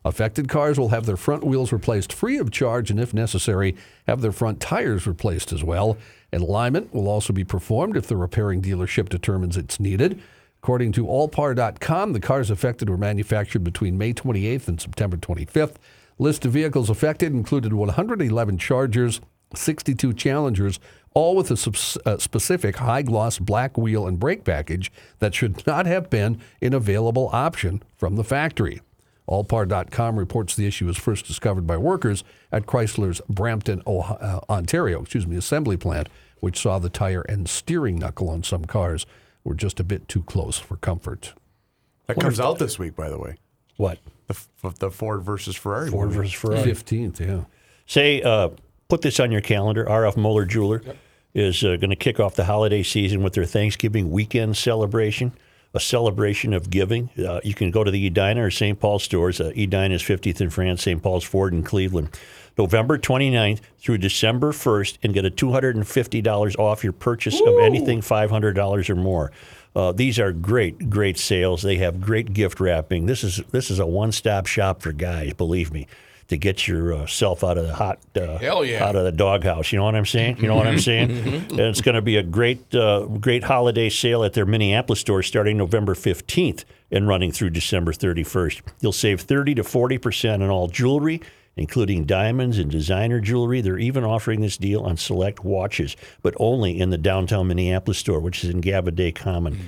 Affected cars will have their front wheels replaced free of charge and, if necessary, have their front tires replaced as well. And alignment will also be performed if the repairing dealership determines it's needed. According to allpar.com, the cars affected were manufactured between May 28th and September 25th. List of vehicles affected included 111 Chargers, 62 Challengers, all with a uh, specific high gloss black wheel and brake package that should not have been an available option from the factory. Allpar.com reports the issue was first discovered by workers at Chrysler's Brampton, Ohio, uh, Ontario, excuse me, assembly plant, which saw the tire and steering knuckle on some cars were just a bit too close for comfort. That comes out this week, by the way. What? The, f- the Ford versus Ferrari. Ford movie. versus Ferrari. Fifteenth, yeah. Say, uh, put this on your calendar. RF Moeller Jeweler is uh, going to kick off the holiday season with their Thanksgiving weekend celebration, a celebration of giving. Uh, you can go to the Edina or St. Paul stores. Uh, Edina is 50th in France, St. Paul's Ford in Cleveland. November 29th through December 1st and get a $250 off your purchase of anything $500 or more. Uh, these are great, great sales. They have great gift wrapping. This is this is a one-stop shop for guys. Believe me, to get yourself out of the hot, uh, yeah. out of the doghouse. You know what I'm saying? You know what I'm saying? and it's going to be a great, uh, great holiday sale at their Minneapolis store starting November 15th and running through December 31st. You'll save 30 to 40 percent on all jewelry including diamonds and designer jewelry. They're even offering this deal on select watches, but only in the downtown Minneapolis store, which is in Gaviidae Common.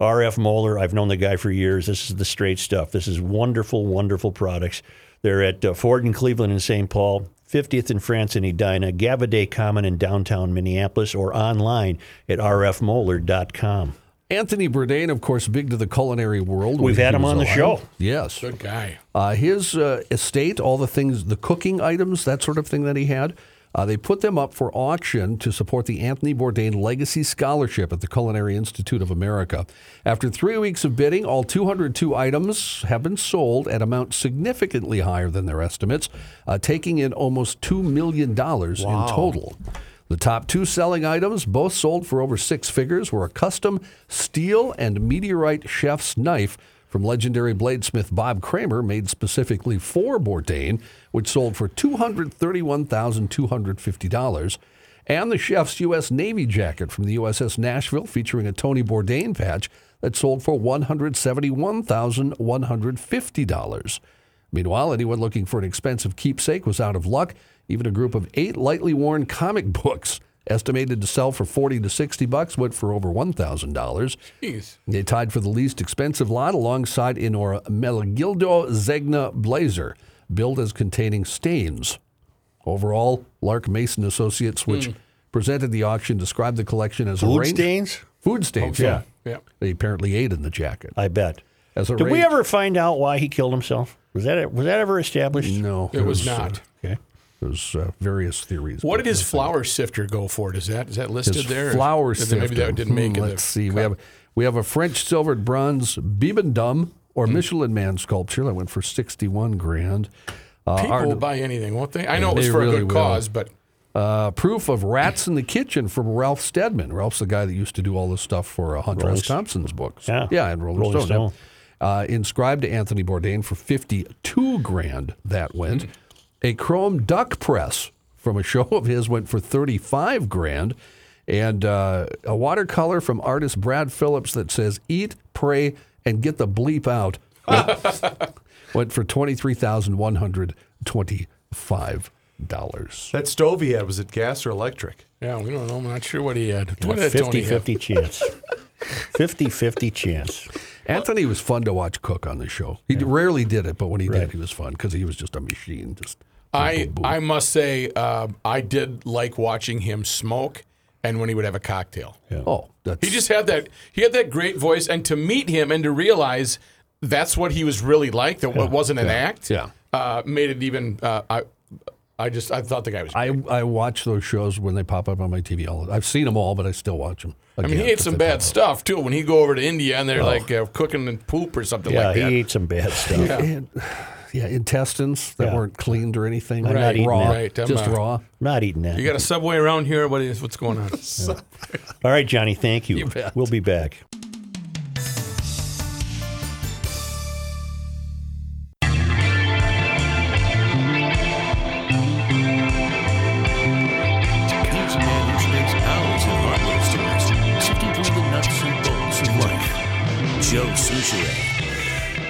RF Moeller, I've known the guy for years. This is the straight stuff. This is wonderful, wonderful products. They're at uh, Ford in Cleveland and St. Paul, 50th in France in Edina, Gaviidae Common in downtown Minneapolis, or online at rfmoeller.com. Anthony Bourdain, of course, big to the culinary world. We've had him was on the show. Yes. Good guy. Uh, his uh, estate, all the things, the cooking items, that sort of thing that he had, uh, they put them up for auction to support the Anthony Bourdain Legacy Scholarship at the Culinary Institute of America. After three weeks of bidding, all 202 items have been sold at amounts significantly higher than their estimates, uh, taking in almost $2 million in total. The top two selling items, both sold for over six figures, were a custom steel and meteorite chef's knife from legendary bladesmith Bob Kramer, made specifically for Bourdain, which sold for $231,250, and the chef's U.S. Navy jacket from the USS Nashville, featuring a Tony Bourdain patch that sold for $171,150. Meanwhile, anyone looking for an expensive keepsake was out of luck. Even a group of eight lightly worn comic books, estimated to sell for 40 to 60 bucks, went for over $1,000. Jeez. They tied for the least expensive lot alongside an Ermenegildo Zegna blazer, billed as containing stains. Overall, Lark Mason Associates, which presented the auction, described the collection as a Food range- stains? Food stains, yeah. Yeah. They apparently ate in the jacket. I bet. As a Did we ever find out why he killed himself? Was that was that ever established? No, It was uh, not. Okay. There's uh, various theories. What did his nothing. flour sifter go for? Does that is that listed His there? flour sifter. Maybe that didn't make Hmm, it. Let's see. We have we have a French silvered bronze Bibendum or Hmm. Michelin Man sculpture that went for sixty one grand. Uh, People art- will buy anything, won't they? I know it was They for a good will. cause, but uh, proof of rats in the kitchen from Ralph Steadman. Ralph's the guy that used to do all this stuff for uh, Hunter S. Thompson's books. Yeah. yeah, and Rolling, Rolling Stone. Stone. Uh, inscribed to Anthony Bourdain for fifty two grand. That went. A chrome duck press from a show *laughs* of his went for thirty five grand. And uh, a watercolor from artist Brad Phillips that says "Eat, pray, and get the bleep out" went, *laughs* went for twenty three thousand one hundred twenty five dollars. That stove he had, was it gas or electric? yeah, we don't know. I'm not sure what he had. What did Tony 50 have? 50 chance. 50 50 chance. Anthony was fun to watch cook on the show. He rarely did it, but when he did, he was fun because he was just a machine. Just boom, I boom, boom. I must say uh, I did like watching him smoke, and when he would have a cocktail. oh, that's He just had that. He had that great voice, and to meet him and to realize that's what he was really like. That it wasn't an act. Yeah. uh, made it even. Uh, I I just I thought the guy was. I I watch those shows when they pop up on my TV. All I've seen them all, but I still watch them. I mean, he ate some bad stuff too. When he go over to India and they're like uh, cooking and poop or something Yeah, like that. Yeah, he ate some bad *laughs* stuff. Yeah. Intestines that Yeah. weren't cleaned or anything. I'm not eating raw, that. Right, I'm, just uh, raw. I'm not eating that. You got a subway around here? What is what's going on? *laughs* All right, Johnny, thank you. You bet. We'll be back. Here's man who spends hours in hardware stores, sifting through the nuts and bolts of life. Joe Soucheray.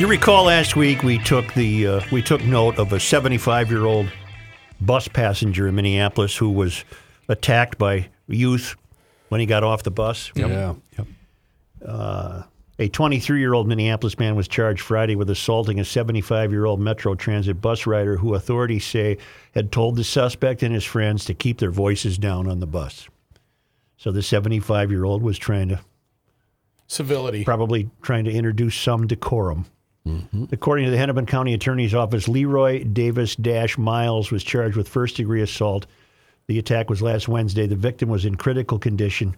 You recall last week we took the uh, we took note of a 75 year old bus passenger in Minneapolis who was attacked by youth when he got off the bus. Yeah. A 23 year old Minneapolis man was charged Friday with assaulting a 75 year old Metro Transit bus rider who authorities say had told the suspect and his friends to keep their voices down on the bus. So the 75 year old was trying to, Civility. probably trying to introduce some decorum. According to the Hennepin County Attorney's Office, Leroy Davis Dash Miles was charged with first degree assault. The attack was last Wednesday. The victim was in critical condition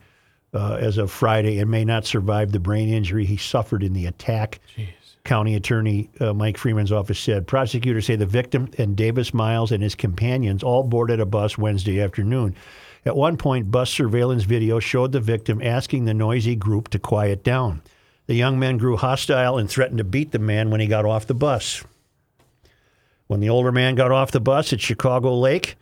uh, as of Friday and may not survive the brain injury he suffered in the attack. County Attorney uh, Mike Freeman's office said prosecutors say the victim and Davis Miles and his companions all boarded a bus Wednesday afternoon. At one point, bus surveillance video showed the victim asking the noisy group to quiet down. The young men grew hostile and threatened to beat the man when he got off the bus. When the older man got off the bus at Chicago Lake,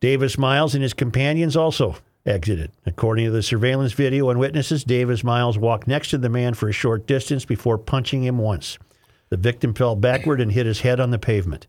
Davis Miles and his companions also exited. According to the surveillance video and witnesses, Davis Miles walked next to the man for a short distance before punching him once. The victim fell backward and hit his head on the pavement.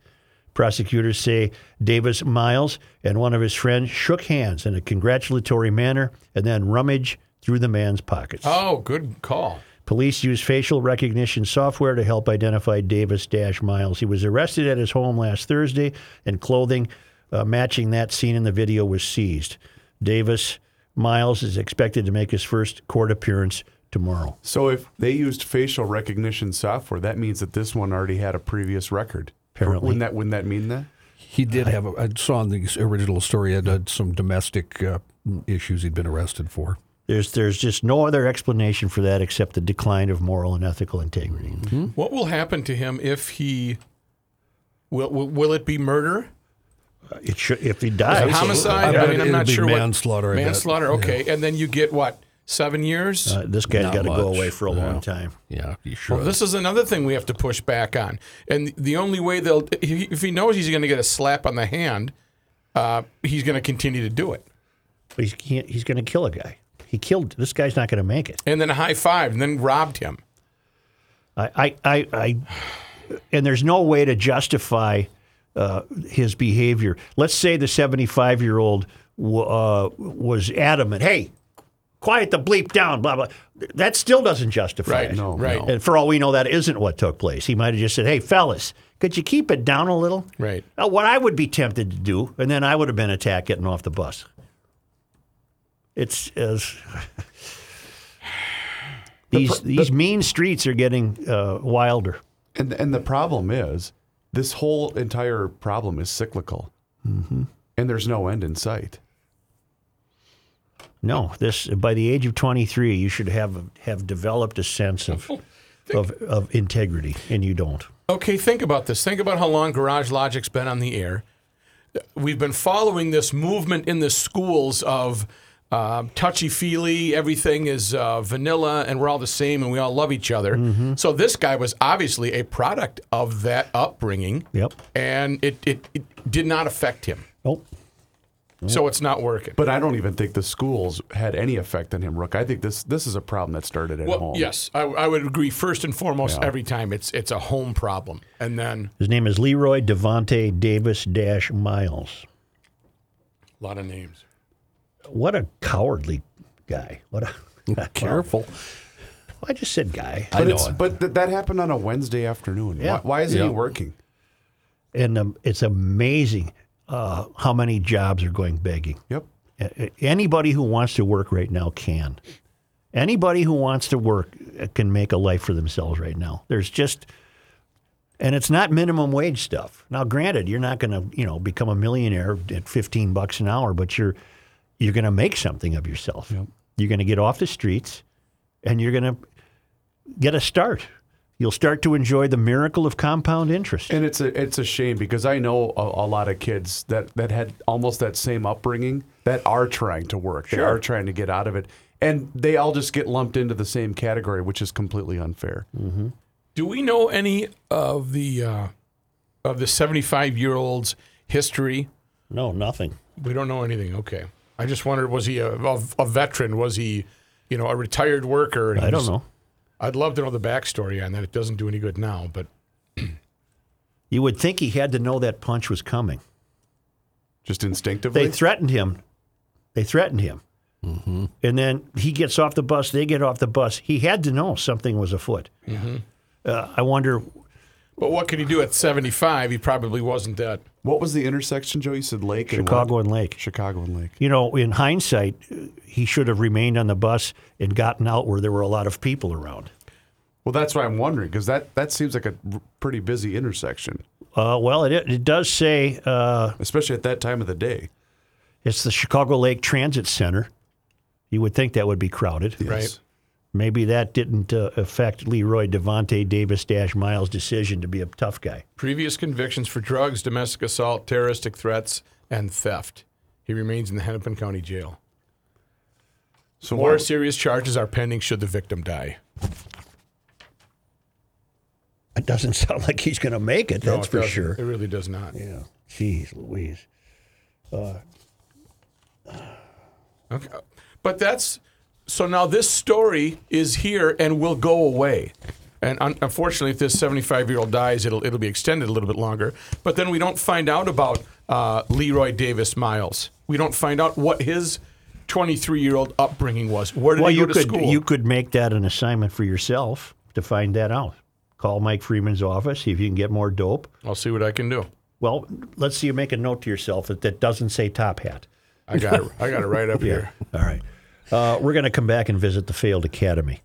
Prosecutors say Davis Miles and one of his friends shook hands in a congratulatory manner and then rummaged through the man's pockets. Oh, good call. Police used facial recognition software to help identify Davis Dash Miles. He was arrested at his home last Thursday, and clothing uh, matching that seen in the video was seized. Davis Miles is expected to make his first court appearance tomorrow. So if they used facial recognition software, that means that this one already had a previous record. Apparently. Wouldn't that wouldn't that mean that? He did have, a, I saw in the original story, had uh, some domestic uh, issues he'd been arrested for. There's there's just no other explanation for that except the decline of moral and ethical integrity. What will happen to him if he will? Will, will it be murder? It should, if he dies, homicide? I I, mean, I'm not be sure manslaughter, what manslaughter. Okay, and then you get what seven years? uh, this guy's got to go away for a Yeah. long time. Yeah, you should. Well, this is another thing we have to push back on. And the only way they'll, if he- knows he's going to get a slap on the hand, uh, he's going to continue to do it. But he's he's going to kill a guy. He killed this guy's not going to make it. And then a high five, and then robbed him. I, I, I, I and there's no way to justify uh, his behavior. Let's say the 75 year old w- uh, was adamant, hey, quiet the bleep down, blah, blah. That still doesn't justify Right. it. No, right. no. And for all we know, that isn't what took place. He might have just said, hey, fellas, could you keep it down a little? Right. Uh, what I would be tempted to do, and then I would have been attacked getting off the bus. It's as. *sighs* These, these mean streets are getting uh, wilder. And and the problem is, this whole entire problem is cyclical, Mm-hmm. and there's no end in sight. No, this by the age of 23, you should have have developed a sense of *laughs* of, of integrity, and you don't. Okay, think about this. Think about how long Garage Logic's been on the air. We've been following this movement in the schools of um, touchy feely, everything is uh, vanilla, and we're all the same, and we all love each other. Mm-hmm. So this guy was obviously a product of that upbringing. Yep. And it, it, it did not affect him. Oh, So it's not working. But I don't even think the schools had any effect on him, Rook. I think this this is a problem that started at well, home. yes, I, I would agree. First and foremost, Yeah. every time it's it's a home problem, and then his name is Leroy Devonte Davis Dash Miles. a lot of names. What a cowardly guy! What a *laughs* Careful. I just said guy, But it's but th- that happened on a Wednesday afternoon. Yeah. Why, why isn't Yeah. he working? and um, it's amazing uh, how many jobs are going begging. Yep. Anybody who wants to work right now can. Anybody who wants to work uh, can make a life for themselves right now. There's just, and it's not minimum wage stuff. Now, granted, you're not going to, you know, become a millionaire at 15 bucks an hour, but you're you're going to make something of yourself. You're going to get off the streets, and you're going to get a start. You'll start to enjoy the miracle of compound interest. And it's a it's a shame because I know a, a lot of kids that that had almost that same upbringing that are trying to work. They Sure. are trying to get out of it, and they all just get lumped into the same category, which is completely unfair. Do we know any of the uh, of the seventy five year old's history? no, nothing. We don't know anything. Okay, I just wondered: was he a, a, a veteran? Was he, you know, a retired worker? And I don't was- know. I'd love to know the backstory on that. It doesn't do any good now, but *clears throat* You would think he had to know that punch was coming. Just instinctively. They threatened him. They threatened him. And then he gets off the bus. They get off the bus. He had to know something was afoot. Uh, I wonder. But what could he do at seventy five? He probably wasn't that. what was the intersection, Joe? You said Lake and Chicago what? and Lake. Chicago and Lake. You know, in hindsight, uh, he should have remained on the bus and gotten out where there were a lot of people around. Well, that's why I'm wondering because that that seems like a pretty busy intersection, Uh, well, it, it does say uh, especially at that time of the day. it's the Chicago Lake Transit Center. You would think that would be crowded. Right. Maybe that didn't uh, affect Leroy Devontae Davis Dash Miles' decision to be a tough guy. Previous convictions for drugs, domestic assault, terroristic threats, and theft. He remains in the Hennepin County Jail. So More why- serious charges are pending should the victim die. It doesn't *laughs* sound like he's going to make it, No, that's it for doesn't. sure. It really does not. Yeah. Jeez Louise. Okay. But that's so now this story is here and will go away. And un- unfortunately, if this 75 year old dies, it'll it'll be extended a little bit longer. But then we don't find out about uh, Leroy Davis Miles. We don't find out what his 23 year old upbringing was. Where did Well, he you go to could school? you could make that an assignment for yourself to find that out. Call Mike Freeman's office, see if you can get more dope. I'll see what I can do. Well, let's see you make a note to yourself that that doesn't say top hat. I got it. I got it right up *laughs* here. All right. Uh, we're going to come back and visit the failed academy.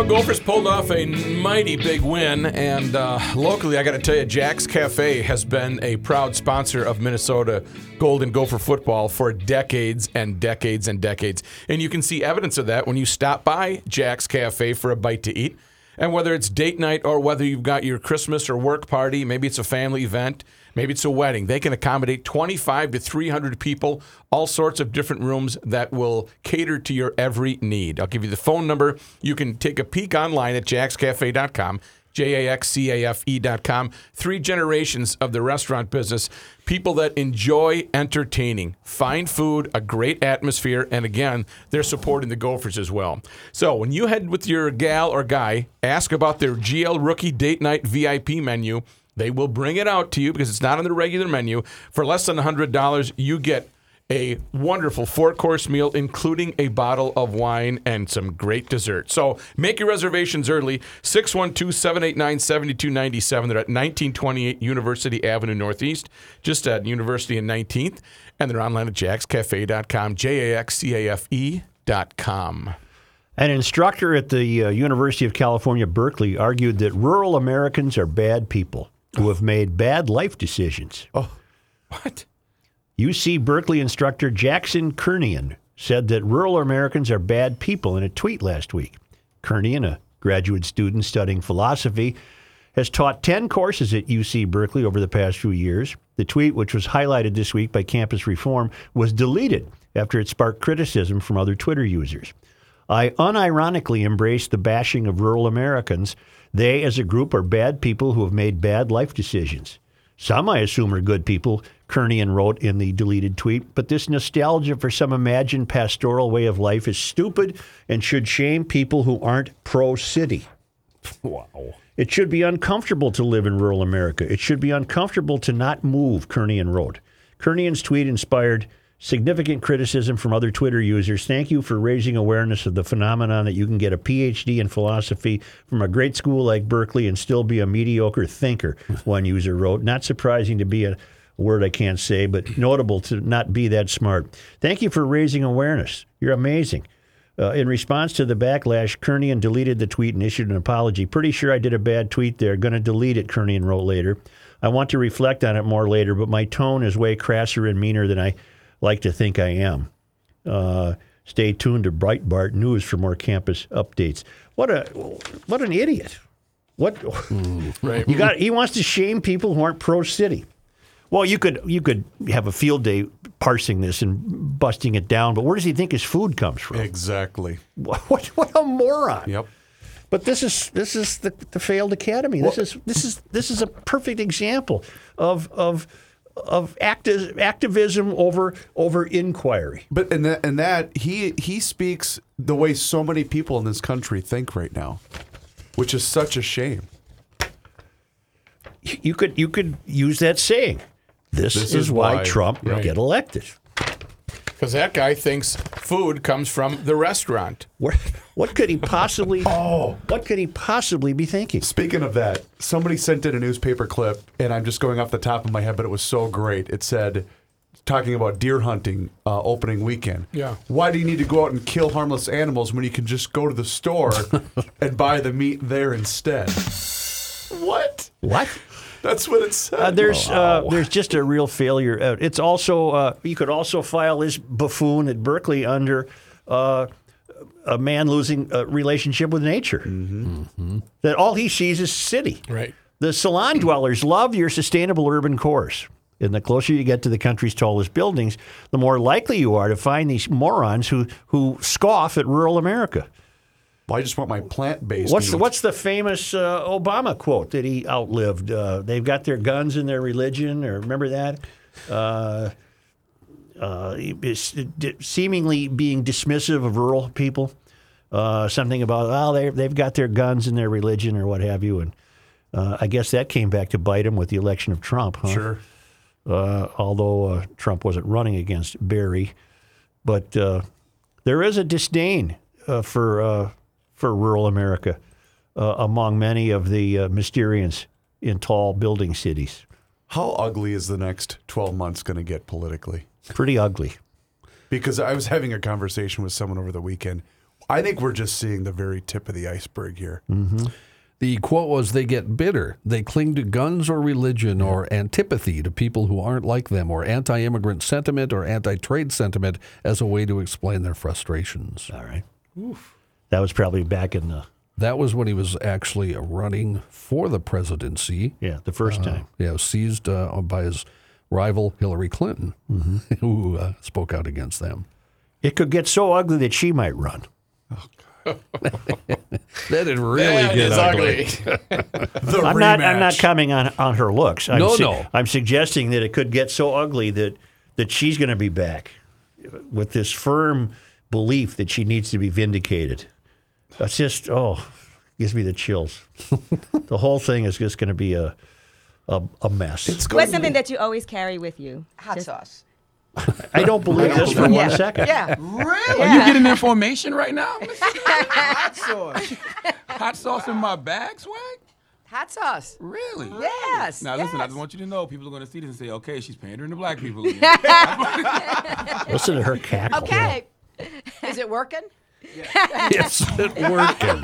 Know, Gophers pulled off a mighty big win, and uh, locally, I got to tell you, Jax Cafe has been a proud sponsor of Minnesota Golden Gopher football for decades and decades and decades. And you can see evidence of that when you stop by Jax Cafe for a bite to eat. And whether it's date night or whether you've got your Christmas or work party, maybe it's a family event, maybe it's a wedding, they can accommodate 25 to 300 people, all sorts of different rooms that will cater to your every need. I'll give you the phone number. You can take a peek online at jaxcafe.com. J-A-X-C-A-F-E.com. Three generations of the restaurant business. People that enjoy entertaining, fine food, a great atmosphere, and again, they're supporting the Gophers as well. So when you head with your gal or guy, ask about their GL Rookie Date Night VIP menu. They will bring it out to you because it's not on the regular menu. For less than $100, you get a wonderful four course meal, including a bottle of wine and some great dessert. So make your reservations early 612 789 7297. They're at 1928 University Avenue Northeast, just at University and 19th. And they're online at jaxcafe.com, J A X C A F E.com. An instructor at the uh, University of California, Berkeley, argued that rural Americans are bad people who have made bad life decisions. Oh, What? UC Berkeley instructor Jackson Kernion said that rural Americans are bad people in a tweet last week. Kernion, a graduate student studying philosophy, has taught 10 courses at UC Berkeley over the past few years. The tweet, which was highlighted this week by Campus Reform, was deleted after it sparked criticism from other Twitter users. I unironically embrace the bashing of rural Americans. They, as a group, are bad people who have made bad life decisions. Some, I assume, are good people, Kernion wrote in the deleted tweet, but this nostalgia for some imagined pastoral way of life is stupid and should shame people who aren't pro city. Wow. It should be uncomfortable to live in rural America. It should be uncomfortable to not move, Kernion wrote. Kernion's tweet inspired significant criticism from other Twitter users. Thank you for raising awareness of the phenomenon that you can get a PhD in philosophy from a great school like Berkeley and still be a mediocre thinker, *laughs* one user wrote. Not surprising to be a word I can't say, but notable to not be that smart. Thank you for raising awareness. You're amazing. Uh, in response to the backlash, Kernion deleted the tweet and issued an apology. Pretty sure I did a bad tweet there. Going to delete it, Kernion wrote later. I want to reflect on it more later, but my tone is way crasser and meaner than I like to think I am. Uh, stay tuned to Breitbart News for more campus updates. What a what an idiot! What *laughs* Right. you got? He wants to shame people who aren't pro city. Well, you could you could have a field day parsing this and busting it down, but where does he think his food comes from? Exactly. *laughs* What what a moron! Yep. But this is this is the, the failed academy. This is this is this is a perfect example of of of acti- activism over over inquiry. But and that and that he he speaks the way so many people in this country think right now, which is such a shame. You could you could use that saying. This, This is, is why, why. Trump Right. get elected. Because that guy thinks food comes from the restaurant. Where, what could he possibly? *laughs* oh, what could he possibly be thinking? Speaking of that, somebody sent in a newspaper clip, and I'm just going off the top of my head, but it was so great. It said, talking about deer hunting uh, opening weekend. Yeah. Why do you need to go out and kill harmless animals when you can just go to the store *laughs* and buy the meat there instead? What? What? That's what it said. Uh, there's uh, there's just a real failure. Uh, it's also uh, you could also file this buffoon at Berkeley under uh, a man losing a relationship with nature. That all he sees is city. Right. The salon dwellers love your sustainable urban cores. And the closer you get to the country's tallest buildings, the more likely you are to find these morons who, who scoff at rural America. Well, I just want my plant based. What's the, what's the famous uh, Obama quote that he outlived? Uh, they've got their guns and their religion, or remember that? Uh, uh, seemingly being dismissive of rural people. Uh, something about oh they they've got their guns and their religion or what have you, and uh, I guess that came back to bite him with the election of Trump. Huh? Sure. uh, although uh, Trump wasn't running against Barry. But uh, there is a disdain uh, for uh, for rural America uh, among many of the uh, Mysterians in tall building cities. How ugly is the next 12 months going to get politically? Pretty ugly. Because I was having a conversation with someone over the weekend. I think we're just seeing the very tip of the iceberg here. The quote was they get bitter. They cling to guns or religion or antipathy to people who aren't like them or anti immigrant sentiment or anti trade sentiment as a way to explain their frustrations. All right. That was probably back in the That was when he was actually running for the presidency. yeah the first time. Yeah, was seized uh, by his rival Hillary Clinton, who uh, spoke out against them. It could get so ugly that she might run. *laughs* That did really That get is ugly. *laughs* The I'm not. I'm not coming on, on her looks. I'm No, no. I'm suggesting that it could get so ugly that that she's going to be back with this firm belief that she needs to be vindicated. That's just oh, gives me the chills. *laughs* the whole thing is just going to be a a, a mess. What's something that you always carry with you? Hot Just- sauce. *laughs* I don't believe this for *laughs* one second. Yeah. Really? Are you getting information right now? Hot sauce. Hot sauce in my bag, swag? Hot sauce. Really? Yes. Now listen, I yes. just want you to know people are going to see this and say, okay, she's pandering to black people again. Listen to her cackle. Okay. Is it working? It's working.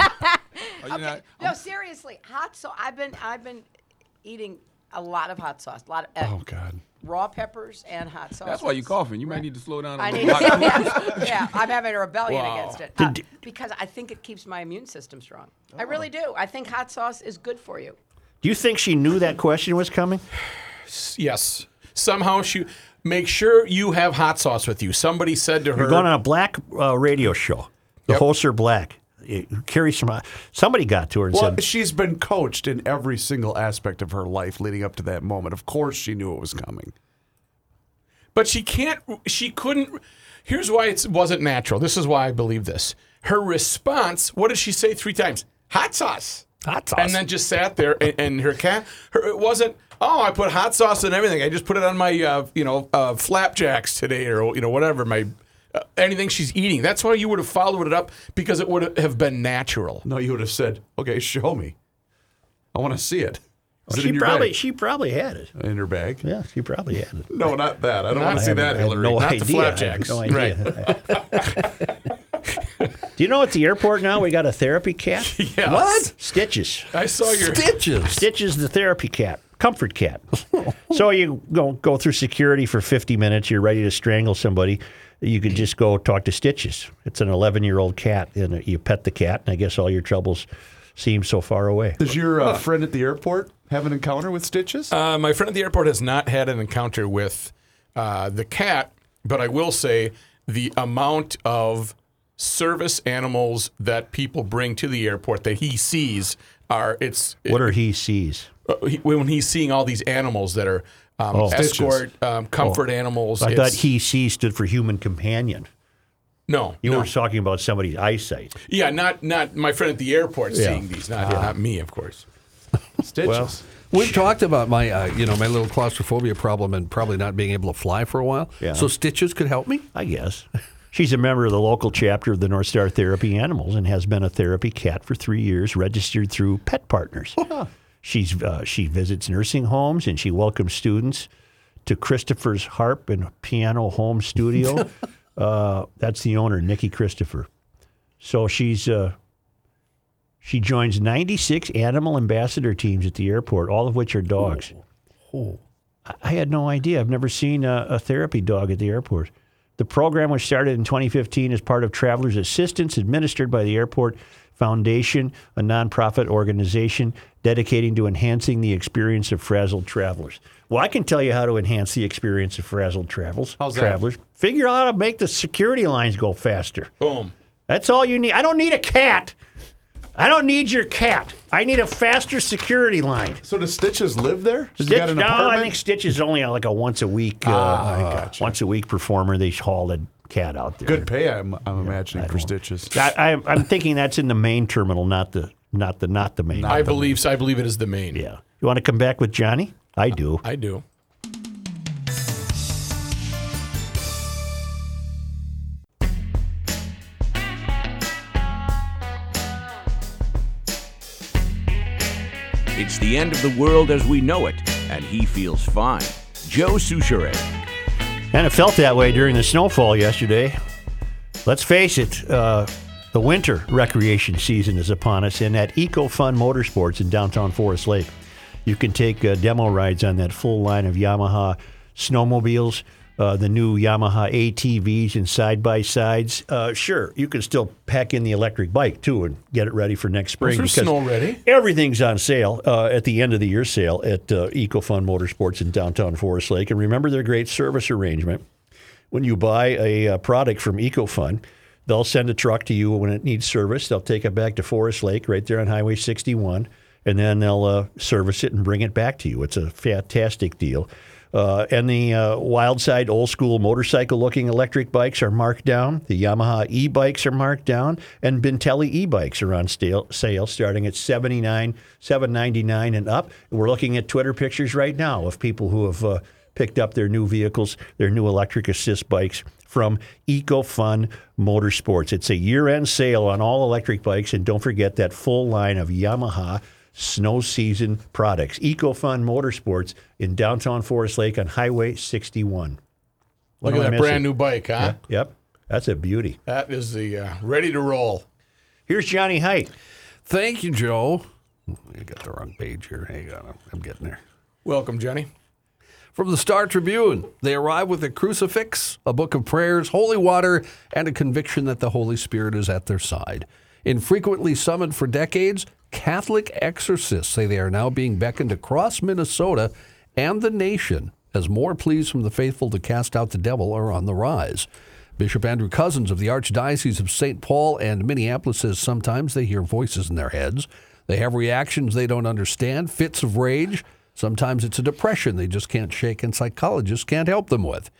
Are you not? No, seriously. Hot sauce. I've been I've been eating a lot of hot sauce. A lot of uh, Oh, God. raw peppers and hot sauce. That's why you're coughing. You might need to slow down a I need to, Hot- yeah, *laughs* yeah, I'm having a rebellion Wow. against it Uh, because I think it keeps my immune system strong. I really do. I think hot sauce is good for you. Do you think she knew that question was coming? *sighs* Yes. Somehow she make sure you have hot sauce with you. Somebody said to her, You're going on a black uh, radio show. The Yep. hosts are black. You carry. Somebody got to her and Well, said, she's been coached in every single aspect of her life leading up to that moment. Of course, she knew it was coming. But she can't. She couldn't. Here's why it wasn't natural. This is why I believe this. Her response. What did she say three times? Hot sauce. "Hot sauce." And then just sat there, and, and her cat. Her it wasn't. Oh, I put hot sauce and everything. I just put it on my, uh, you know, uh, flapjacks today, or you know, whatever. My uh, anything she's eating. That's why you would have followed it up because it would have been natural. No, you would have said, okay, show me. I want to see it. Is it she in your probably bag? she probably had it. in her bag? Yeah, she probably had it. No, not that. I don't Not- want to see that, have- I have Hillary. no Not the idea. I flapjacks. no idea. Right. *laughs* Do you know at the airport now we got a therapy cat? *laughs* Yes. What? Stitches. I saw your. Stitches. Stitches the therapy cat, comfort cat. *laughs* so you go go through security for 50 minutes. You're ready to strangle somebody. You could just go talk to Stitches. It's an 11 year old cat, and you pet the cat, and I guess all your troubles seem so far away. Does your uh, friend at the airport have an encounter with Stitches? Uh, my friend at the airport has not had an encounter with uh, the cat, but I will say the amount of service animals that people bring to the airport that he sees are it's What are he sees? Uh, he, when he's seeing all these animals that are um, Oh. escort um, comfort animals. I thought he sees stood for human companion. no, You no. were talking about somebody's eyesight. yeah, not not my friend at the airport Yeah. seeing these, not not me, of course. *laughs* Stitches. Well, We've talked about my, uh, you know, my little claustrophobia problem and probably not being able to fly for a while. Yeah. So stitches could help me. I guess. She's a member of the local chapter of the North Star Therapy Animals and has been a therapy cat for three years, registered through Pet Partners. She's uh, she visits nursing homes and she welcomes students to Christopher's harp and piano home studio. *laughs* uh, that's the owner, Nikki Christopher. So she's uh, she joins 96 animal ambassador teams at the airport, all of which are dogs. I- I had no idea. I've never seen a, a therapy dog at the airport. The program was started in 2015 as part of Travelers Assistance, administered by the Airport Foundation, a nonprofit organization dedicating to enhancing the experience of frazzled travelers. Well, I can tell you how to enhance the experience of frazzled travels. How's that? travelers. Figure out how to make the security lines go faster. Boom. That's all you need. I don't need a cat. I don't need your cat. I need a faster security line. So does Stitches live there? Stitch, no, I think Stitch is only like a once a week, uh, Ah, once a week performer. They haul a cat out there. Good pay, I'm, I'm imagining for Stitches. I, I, I'm thinking that's in the main terminal, not the not the not the main. I believe so. I believe it is the main. Yeah. You want to come back with Johnny? I do. I do. It's the end of the world as we know it, and he feels fine. Joe Soucheray. And it felt that way during the snowfall yesterday. Let's face it, uh, the winter recreation season is upon us, and at Eco Fun Motorsports in downtown Forest Lake, you can take uh, demo rides on that full line of Yamaha snowmobiles, uh, the new Yamaha ATVs and side by sides. Uh, sure, you can still pack in the electric bike too and get it ready for next spring. Those snow ready. Everything's on sale uh, at the end of the year sale at uh, EcoFun Motorsports in downtown Forest Lake. And remember their great service arrangement. When you buy a uh, product from EcoFun, they'll send a truck to you when it needs service. They'll take it back to Forest Lake right there on Highway 61, and then they'll uh, service it and bring it back to you. It's a fantastic deal. Uh, and the uh, Wildside old school motorcycle looking electric bikes are marked down. The Yamaha e bikes are marked down. And Bintelli e bikes are on stale, sale starting at 79, 799 and up. We're looking at Twitter pictures right now of people who have uh, picked up their new vehicles, their new electric assist bikes from EcoFun Motorsports. It's a year end sale on all electric bikes. And don't forget that full line of Yamaha snow season products. EcoFun Motorsports in downtown Forest Lake on Highway 61. When Look at that brand new bike, huh? Yep. That's a beauty. That is the uh, ready to roll. Here's Johnny Hines. Thank you, Joe. I got the wrong page here. Hang on. I'm getting there. Welcome, Johnny. From the Star Tribune, they arrive with a crucifix, a book of prayers, holy water, and a conviction that the Holy Spirit is at their side. Infrequently summoned for decades, Catholic exorcists say they are now being beckoned across Minnesota and the nation as more pleas from the faithful to cast out the devil are on the rise. Bishop Andrew Cozzens of the Archdiocese of St. Paul and Minneapolis says sometimes they hear voices in their heads. They have reactions they don't understand, fits of rage. Sometimes it's a depression they just can't shake and psychologists can't help them with.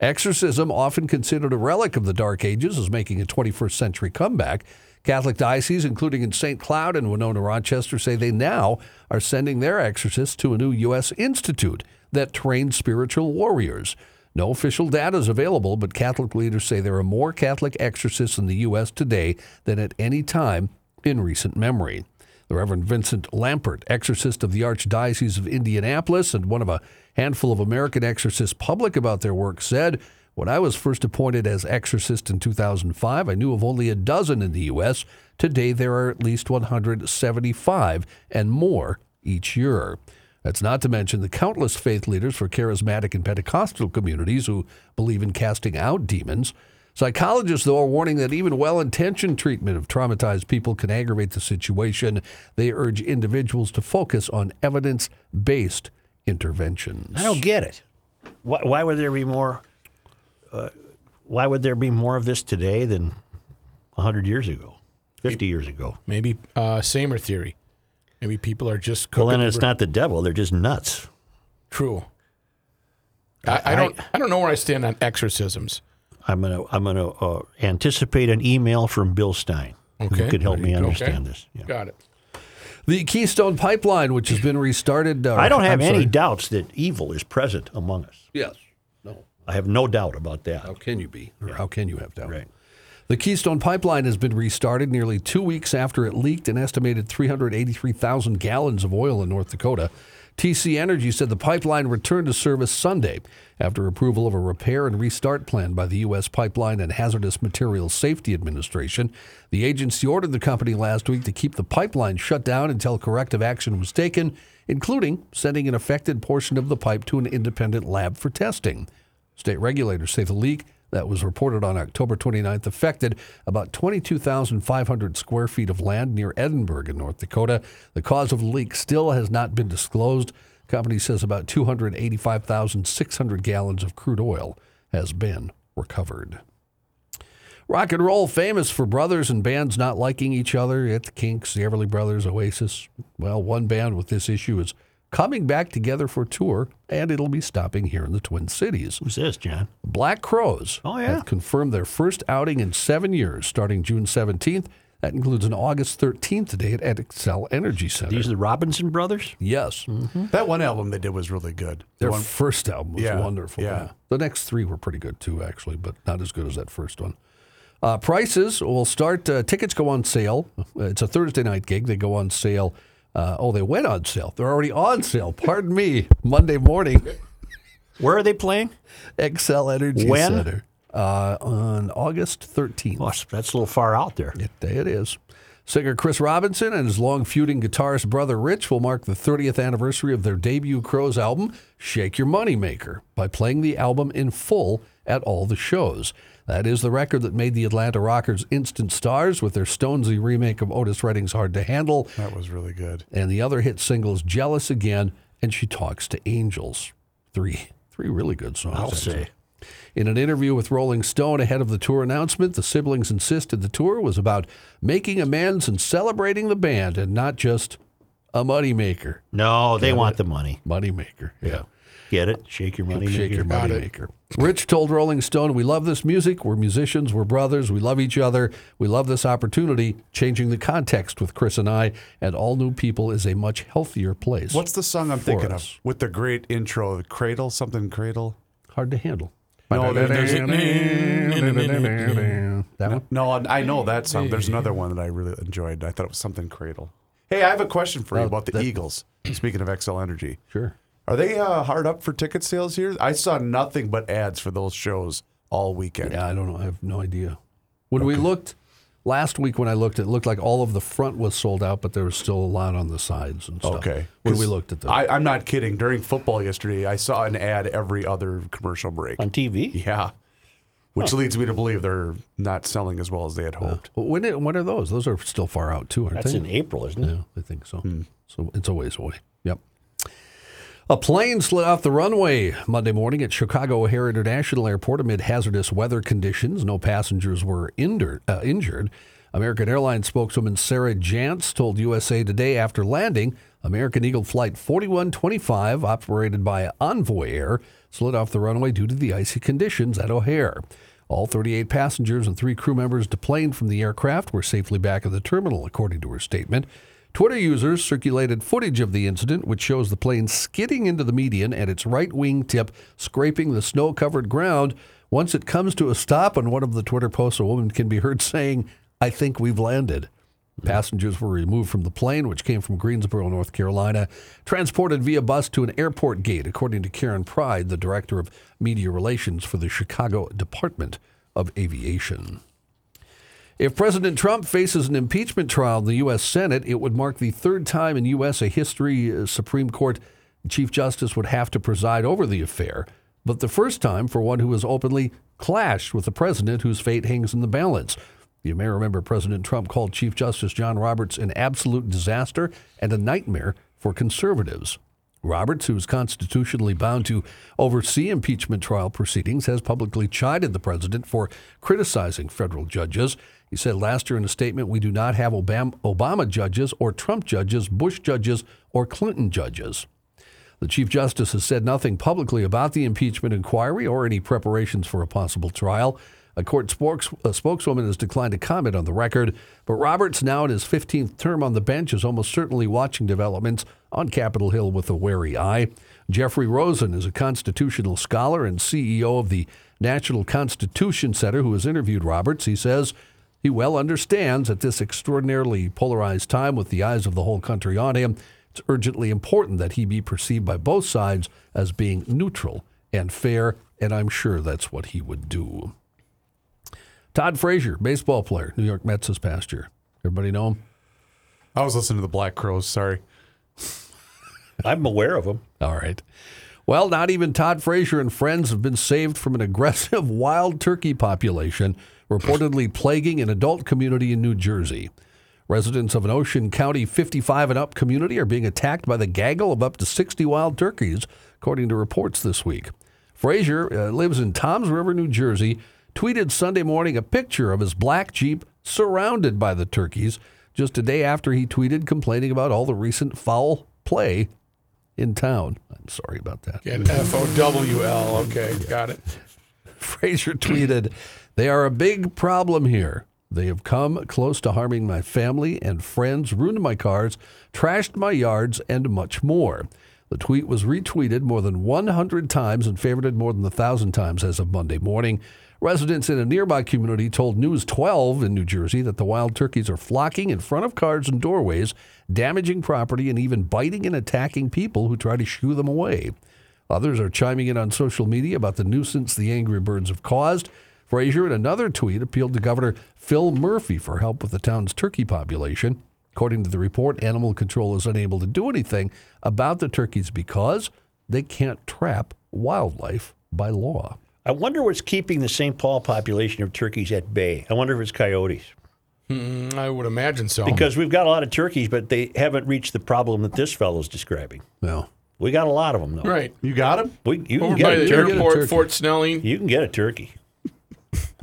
Exorcism, often considered a relic of the Dark Ages, is making a 21st century comeback. Catholic dioceses, including in St. Cloud and Winona Rochester, say they now are sending their exorcists to a new U.S. institute that trains spiritual warriors. No official data is available, but Catholic leaders say there are more Catholic exorcists in the U.S. today than at any time in recent memory. The Reverend Vincent Lampert, exorcist of the Archdiocese of Indianapolis and one of a handful of American exorcists public about their work, said, When I was first appointed as exorcist in 2005, I knew of only a dozen in the U.S. Today, there are at least 175 and more each year. That's not to mention the countless faith leaders for charismatic and Pentecostal communities who believe in casting out demons. Psychologists, though, are warning that even well intentioned treatment of traumatized people can aggravate the situation. They urge individuals to focus on evidence based interventions. I don't get it. Why, why would there be more? Uh, why would there be more of this today than hundred years ago, fifty years ago? Maybe uh, Samer theory. Maybe people are just Well, cooking. then it's not the devil; they're just nuts. true. I, I don't. I don't know where I stand on exorcisms. I'm gonna I'm gonna uh, anticipate an email from Bill Stein Okay. who could help me go. understand Okay. this. Yeah. Got it. The Keystone Pipeline, which has been restarted. Uh, I don't have I'm any sorry. doubts that evil is present among us. Yes. I have no doubt about that. How can you be? Or how can you have doubt? Right. The Keystone Pipeline has been restarted nearly two weeks after it leaked an estimated 383,000 gallons of oil in North Dakota. TC Energy said the pipeline returned to service Sunday after approval of a repair and restart plan by the U.S. Pipeline and Hazardous Materials Safety Administration. The agency ordered the company last week to keep the pipeline shut down until corrective action was taken, including sending an affected portion of the pipe to an independent lab for testing. State regulators say the leak that was reported on October 29th affected about 22,500 square feet of land near Edinburg in North Dakota. The cause of the leak still has not been disclosed. The company says about 285,600 gallons of crude oil has been recovered. Rock and roll famous for brothers and bands not liking each other. It's Kinks, the Everly Brothers, Oasis. Well, one band with this issue is coming back together for tour, and it'll be stopping here in the Twin Cities. Who's this, John? Black Crowes Oh, yeah. have confirmed their first outing in seven years, starting June 17th. That includes an August 13th date at Xcel Energy Center. These are the Robinson brothers? yes. That one album they did was really good. The Their one- first album was Yeah, wonderful. yeah. The next three were pretty good too, actually, but not as good as that first one. Uh, prices will start. Uh, tickets go on sale. It's a Thursday night gig. They go on sale. Uh, oh, they went on sale. They're already on sale. Pardon me. Monday morning. Where are they playing? Xcel Energy When? Center. Uh, on August 13th. Well, that's a little far out there. It, it is. Singer Chris Robinson and his long feuding guitarist brother Rich will mark the 30th anniversary of their debut Crowes album, Shake Your Moneymaker, by playing the album in full at all the shows. That is the record that made the Atlanta Rockers instant stars with their Stonesy remake of Otis Redding's Hard to Handle, that was really good. and the other hit singles Jealous Again and She Talks to Angels. Three three really good songs. I'll say. In an interview with Rolling Stone ahead of the tour announcement, the siblings insisted the tour was about making amends and celebrating the band and not just a moneymaker. No, they Get want it? the money. Moneymaker. Yeah. Get it? Shake your money. Shake your money maker. Rich told Rolling Stone, We love this music. We're musicians. We're brothers. We love each other. We love this opportunity. Changing the context with Chris and I and all new people is a much healthier place. What's the song I'm thinking us. of with the great intro? Cradle, something cradle. Hard to handle. No, there- there's That one? no, I know that song. There's another one that I really enjoyed. I thought it was something cradle. Hey, I have a question for you about the that- Eagles. Speaking of Xcel Energy, Sure. Are they uh, hard up for ticket sales here? I saw nothing but ads for those shows all weekend. Yeah, I don't know. I have no idea. When we looked last week, when I looked, it looked like all of the front was sold out, but there was still a lot on the sides and stuff. Okay. When we 'Cause looked at them, I, I'm not kidding. During football yesterday, I saw an ad every other commercial break. On TV? Yeah. Which leads me to believe they're not selling as well as they had hoped. But when it, when are those? Those are still far out too, aren't That's they? in April, isn't it? Yeah, I think so. So it's a ways away. A plane slid off the runway Monday morning at Chicago O'Hare International Airport amid hazardous weather conditions. No passengers were injured. Uh, injured. American Airlines spokeswoman Sarah Jantz told USA Today after landing, American Eagle Flight 4125, operated by Envoy Air, slid off the runway due to the icy conditions at O'Hare. All 38 passengers and three crew members deplaned from the aircraft were safely back at the terminal, according to her statement. Twitter users circulated footage of the incident, which shows the plane skidding into the median and its right wing tip scraping the snow covered ground. Once it comes to a stop on one of the Twitter posts, a woman can be heard saying, I think we've landed. Passengers were removed from the plane, which came from Greensboro, North Carolina, transported via bus to an airport gate, according to Karen Pride, the director of media relations for the Chicago Department of Aviation. If President Trump faces an impeachment trial in the U.S. Senate, it would mark the third time in U.S. history uh, Supreme Court Chief Justice would have to preside over the affair, but the first time for one who has openly clashed with the president whose fate hangs in the balance. You may remember President Trump called Chief Justice John Roberts an absolute disaster and a nightmare for conservatives. Roberts, who is constitutionally bound to oversee impeachment trial proceedings, has publicly chided the president for criticizing federal judges. He said last year in a statement, We do not have Obama, judges or Trump judges, Bush judges, or Clinton judges. The Chief Justice has said nothing publicly about the impeachment inquiry or any preparations for a possible trial. A court a spokeswoman has declined to comment on the record, but Roberts, now in his 15th term on the bench, is almost certainly watching developments on Capitol Hill with a wary eye. Jeffrey Rosen is a constitutional scholar and CEO of the National Constitution Center who has interviewed Roberts. He says he well understands at this extraordinarily polarized time with the eyes of the whole country on him, it's urgently important that he be perceived by both sides as being neutral and fair, and I'm sure that's what he would do. Todd Frazier, baseball player, New York Mets this past year. Everybody know him? I was listening to the Black Crowes. Sorry. *laughs* I'm aware of them. All right. Well, not even Todd Frazier and friends have been saved from an aggressive *laughs* wild turkey population reportedly plaguing an adult community in New Jersey. Residents of an Ocean County 55 and up community are being attacked by the gaggle of up to 60 wild turkeys, according to reports this week. Frazier uh, lives in Toms River, New Jersey, tweeted Sunday morning a picture of his black Jeep surrounded by the turkeys just a day after he tweeted complaining about all the recent foul play in town. I'm sorry about that. F O W L. Okay, got it. *laughs* Frazier tweeted, They are a big problem here. They have come close to harming my family and friends, ruined my cars, trashed my yards, and much more. The tweet was retweeted more than 100 times and favorited more than 1,000 times as of Monday morning. Residents in a nearby community told News 12 in New Jersey that the wild turkeys are flocking in front of cars and doorways, damaging property, and even biting and attacking people who try to shoo them away. Others are chiming in on social media about the nuisance the angry birds have caused. Frazier, in another tweet, appealed to Governor Phil Murphy for help with the town's turkey population. According to the report, animal control is unable to do anything about the turkeys because they can't trap wildlife by law. I wonder what's keeping the St. Paul population of turkeys at bay. I wonder if it's coyotes. Mm, I would imagine so. Because we've got a lot of turkeys, but they haven't reached the problem that this fellow's describing. No. We got a lot of them, though. Right. You got them? We, you can get by a the turkey. airport, Fort Snelling. You can get a turkey.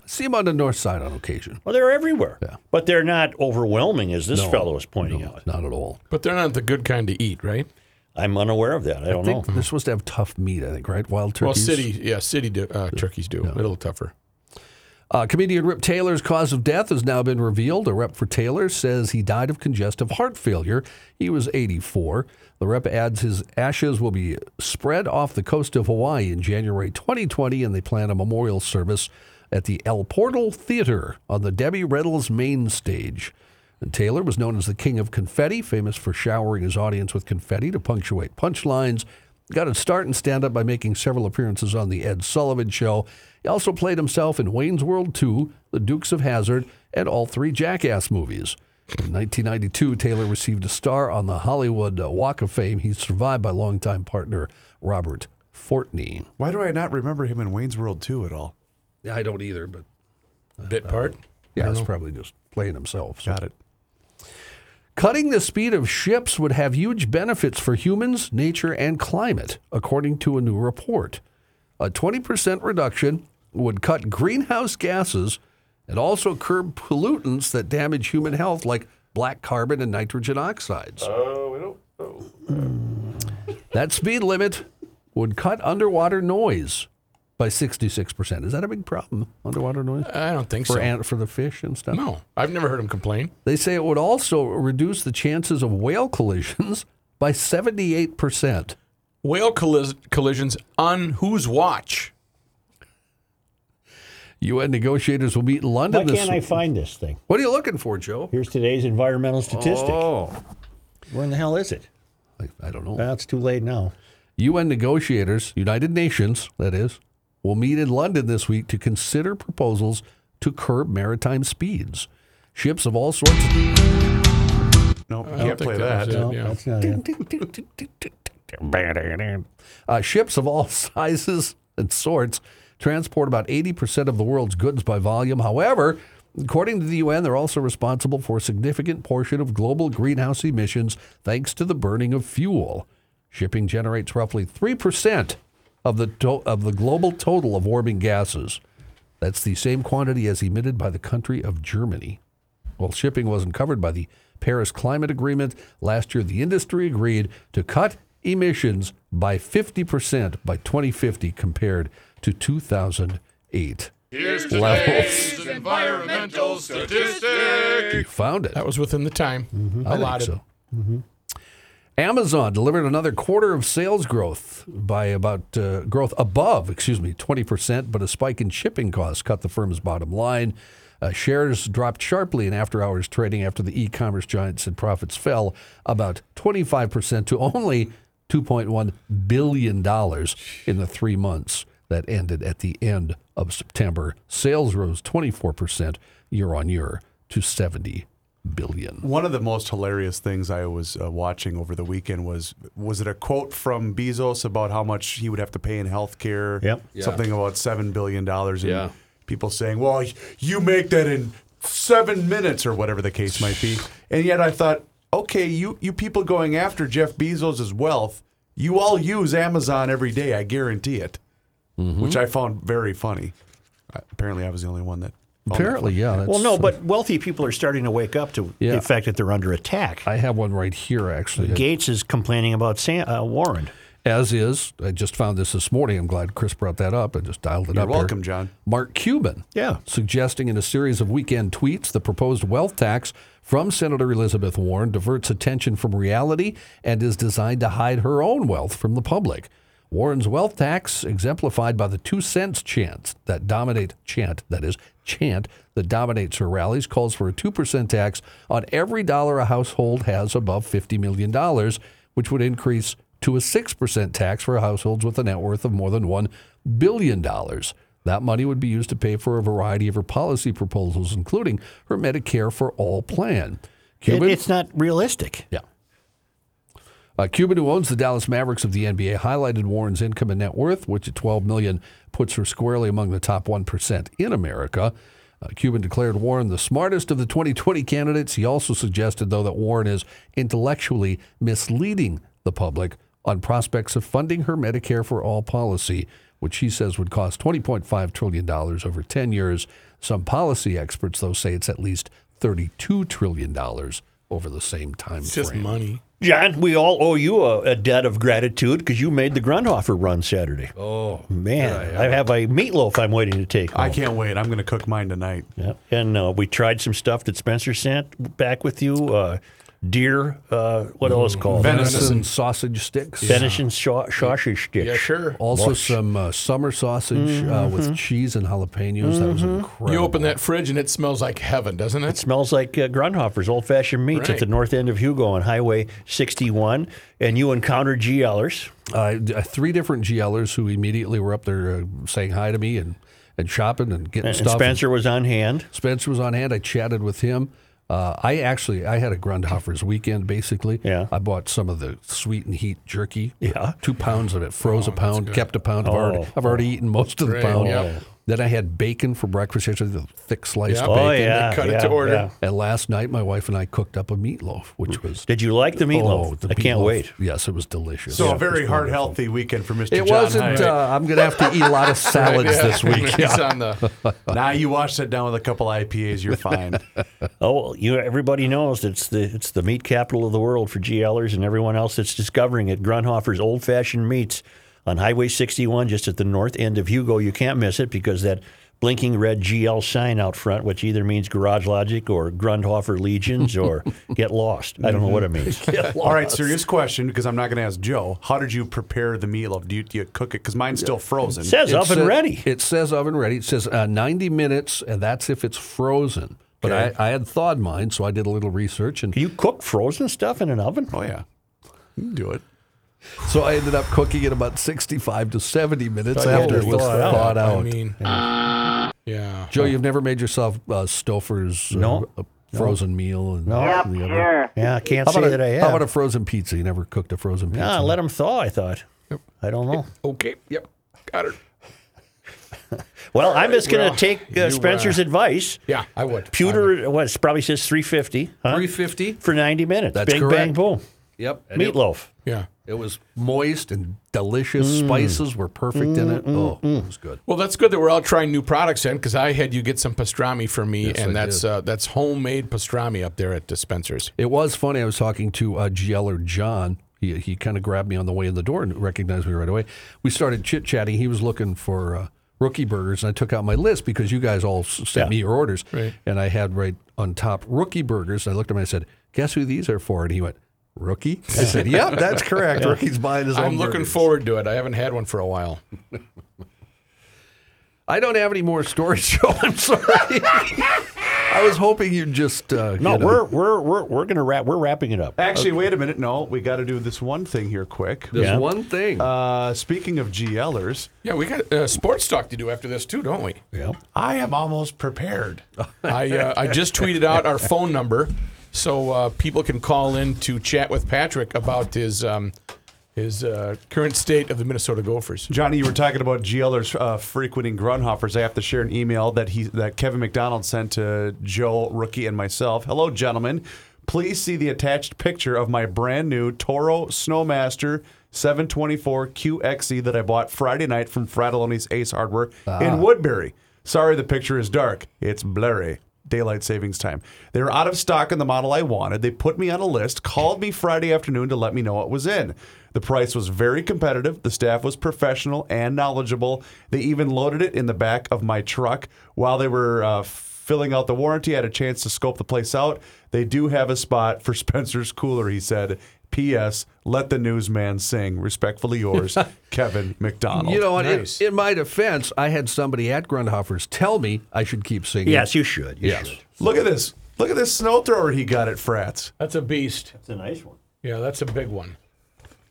See them on the north side on occasion. Well, they're everywhere. Yeah. But they're not overwhelming, as this No. fellow is pointing out. Not at all. But they're not the good kind to eat, right? I'm unaware of that. I don't think know. they're supposed to have tough meat, I think, right? Wild Well, city, yeah, city do, uh, turkeys do. A little tougher. Uh, comedian Rip Taylor's cause of death has now been revealed. A rep for Taylor says he died of congestive heart failure. He was 84. The rep adds his ashes will be spread off the coast of Hawaii in January 2020, and they plan a memorial service at the El Portal Theater on the Debbie Reynolds main stage. And Taylor was known as the King of Confetti, famous for showering his audience with confetti to punctuate punchlines. Got his start in stand up by making several appearances on The Ed Sullivan Show. He also played himself in Wayne's World 2, The Dukes of Hazzard, and all three Jackass movies. In 1992, Taylor received a star on the Hollywood uh, Walk of Fame. He's survived by longtime partner Robert Fortney. Why do I not remember him in Wayne's World 2 at all? Yeah, I don't either, but uh, Bit uh, part. yeah, it's probably just playing himself. so. Got it. Cutting the speed of ships would have huge benefits for humans, nature, and climate, according to a new report. A 20% reduction would cut greenhouse gases and also curb pollutants that damage human health, like black carbon and nitrogen oxides. Oh, we don't know. That speed limit would cut underwater noise by 66%. Is that a big problem, underwater noise? I don't think for, so. ant- for the fish and stuff? No, I've never heard them complain. They say it would also reduce the chances of whale collisions *laughs* by 78%. Whale collis- collisions on whose watch? UN negotiators will meet in London Why this can't I find this thing? What are you looking for, Joe? Here's today's environmental statistic. Oh, Where in the hell is it? I, I don't know. Well, it's too late now. UN negotiators, United Nations, that is, will meet in London this week to consider proposals to curb maritime speeds. Ships of all sorts. Nope, I can't play that that. was. No, yeah. that's not it. *laughs* Uh, ships of all *laughs* sizes and sorts transport about 80% of the world's goods by volume. However, according to the UN, they're also responsible for a significant portion of global greenhouse emissions thanks to the burning of fuel. Shipping generates roughly 3% of the, to- of the global total of warming gases. That's the same quantity as emitted by the country of Germany. While shipping wasn't covered by the Paris Climate Agreement, last year the industry agreed to cut emissions by 50% by 2050 compared to 2008 Here's levels. today's environmental statistic. You found it. That was within the time mm-hmm. I think allotted. so. Mm-hmm. Amazon delivered another quarter of sales growth by about uh, growth above, excuse me, 20%, but a spike in shipping costs cut the firm's bottom line. Uh, shares dropped sharply in after hours trading after the e commerce giant said profits fell about 25% to only $2.1 billion in the three months that ended at the end of September. Sales rose 24% year on year to 70 billion. One of the most hilarious things I was uh, watching over the weekend was was it a quote from Bezos about how much he would have to pay in health care? Yep. Yeah. Something about seven billion dollars. And Yeah. people saying, "Well, you make that in seven minutes or whatever the case might be." And yet I thought, okay, you you people going after Jeff Bezos' wealth, you all use Amazon every day. I guarantee it. Mm-hmm. Which I found very funny. Apparently, I was the only one that. Found that Apparently, yeah. That's, Well, no, but wealthy people are starting to wake up to Yeah. the fact that they're under attack. I have one right here, actually. Gates is complaining about Sam, uh, Warren. As is, I just found this this morning. I'm glad Chris brought that up. I just dialed it You're up. welcome, here. John. Mark Cuban. Yeah. Suggesting in a series of weekend tweets the proposed wealth tax from Senator Elizabeth Warren diverts attention from reality and is designed to hide her own wealth from the public. Warren's wealth tax, exemplified by the two cents chant that dominate chant that is chant that dominates her rallies, calls for a two percent tax on every dollar a household has above fifty million dollars, which would increase to a six percent tax for households with a net worth of more than one billion dollars. That money would be used to pay for a variety of her policy proposals, including her Medicare for All plan. Cuban, it's not realistic. yeah. Uh, Cuban, who owns the Dallas Mavericks of the NBA, highlighted Warren's income and net worth, which at 12 million puts her squarely among the top 1% in America. Uh, Cuban declared Warren the smartest of the 2020 candidates. He also suggested, though, that Warren is intellectually misleading the public on prospects of funding her Medicare for All policy, which he says would cost $20.5 trillion over 10 years. Some policy experts, though, say it's at least $32 trillion over the same time It's just money. John, we all owe you a, a debt of gratitude because you made the Grundhofer run Saturday. Oh, Man, I have a meatloaf I'm waiting to take. I can't wait. I'm going to cook mine tonight. Yeah. And uh, we tried some stuff that Spencer sent back with you. Uh, deer, uh, what else called? venison sausage sticks. Venison sha- sausage sticks. Yeah, sure. Also, Mush. some uh, summer sausage uh, with cheese and jalapenos. That was incredible. You open that fridge and it smells like heaven, doesn't It it? smells like uh, Grundhofer's old fashioned meats at the north end of Hugo on Highway 61. And you encountered GLers. Uh, uh, three different GLers who immediately were up there uh, saying hi to me and, and shopping and getting And stuff. Spencer was on hand. Spencer was on hand. I chatted with him. Uh, I actually I had a Grundhofers weekend basically. Yeah. I bought some of the sweet and heat jerky. Yeah. Two pounds of it, froze a pound, kept a pound. I've, Oh, already, I've already eaten most of the Great, pound. yep. Then I had bacon for breakfast yesterday, the thick sliced Yep. bacon. Oh, yeah. cut it to order. yeah. And last night, my wife and I cooked up a meatloaf, which was Did you like the meatloaf? Oh, the I can't wait. Yes, it was delicious. So Yeah, a very was heart wonderful. healthy weekend for Mr. It John wasn't. Uh, I'm going to have to eat a lot of *laughs* salads Yeah. this week. He's the. *laughs* now you wash that down with a couple IPAs, you're fine. *laughs* Oh, well, you everybody knows it's the it's the meat capital of the world for GLers and everyone else that's discovering it. Grundhofer's Old Fashioned Meats on Highway 61, just at the north end of Hugo. You can't miss it because that blinking red GL sign out front, which either means Garage Logic or Grundhofer Legions or *laughs* Get Lost. I don't know what it means. *laughs* All right, serious question because I'm not going to ask Joe. How did you prepare the meatloaf? Do you, do you cook it? Because mine's still frozen. It says It oven sa- ready. It says oven ready. It says uh, 90 minutes, and that's if it's frozen. But Okay. I, I had thawed mine, so I did a little research, and Can you cook frozen stuff in an oven? Oh yeah, you can do it. So I ended up cooking it about 65 to 70 minutes Thought you after had it it was thawed out. thawed out. I mean, yeah. Joe, you've never made yourself uh, Stouffer's uh, No. a frozen meal? And No. Yep, sure. Yeah, I can't How say about, that I a, have. how about a frozen pizza? You never cooked a frozen pizza? Ah, let them thaw, I thought. I don't know. Okay. Yep. Got it. *laughs* Well, I'm just going to Well, take uh, you, Spencer's uh, advice. Yeah, I would. Pewter, what, it probably says 350. Huh? 350. For 90 minutes. That's Bing, correct. bang, boom. Yep. and it- Meatloaf. Yeah. It was moist and delicious. Mm. Spices were perfect in it. Oh, it was good. Well, that's good that we're all trying new products in because I had you get some pastrami for me, Yes, and I that's uh, that's homemade pastrami up there at Dispensers. It was funny. I was talking to uh, GLer John. He, he kind of grabbed me on the way in the door and recognized me right away. We started chit chatting. He was looking for uh, rookie burgers, and I took out my list because you guys all s- sent Yeah. me your orders. Right. And I had right on top rookie burgers. I looked at him and I said, Guess who these are for? And he went, Rookie? I said, yep, *laughs* that's correct. Rookie's buying his own I'm looking burgers. forward to it. I haven't had one for a while. *laughs* I don't have any more stories, *laughs* Joe. I'm sorry. I was hoping you'd just uh, No, you we're we're we're we're gonna wrap. We're wrapping it up. Actually, wait a minute. No, we got to do this one thing here quick. This Yeah. one thing. Uh, speaking of GLers, Yeah, we got uh, sports talk to do after this too, don't we? Yeah. I am almost prepared. I uh, I just tweeted out our phone number so uh, people can call in to chat with Patrick about his um, his uh, current state of the Minnesota Gophers. Johnny, you were talking about GLers uh, frequenting Grundhofers. I have to share an email that he that Kevin McDonald sent to Joe Rookie and myself. Hello, gentlemen. Please see the attached picture of my brand new Toro Snowmaster 724 QXE that I bought Friday night from Fratallone's Ace Hardware in Woodbury. Sorry, the picture is dark. It's blurry. Daylight savings time. They were out of stock in the model I wanted. They put me on a list, called me Friday afternoon to let me know what was in. The price was very competitive. The staff was professional and knowledgeable. They even loaded it in the back of my truck while they were uh, filling out the warranty. I had a chance to scope the place out. They do have a spot for *laughs* Spencer's cooler, he said. P.S. Let the newsman sing. Respectfully yours, *laughs* Kevin McDonald. You know what? in- Nice. In, my defense, I had somebody at Grundhofers tell me I should keep singing. Yes, you should. You Yes. should. Look at this. Look at this snow thrower he got at Frats. That's a beast. It's a nice one. Yeah, that's a big one.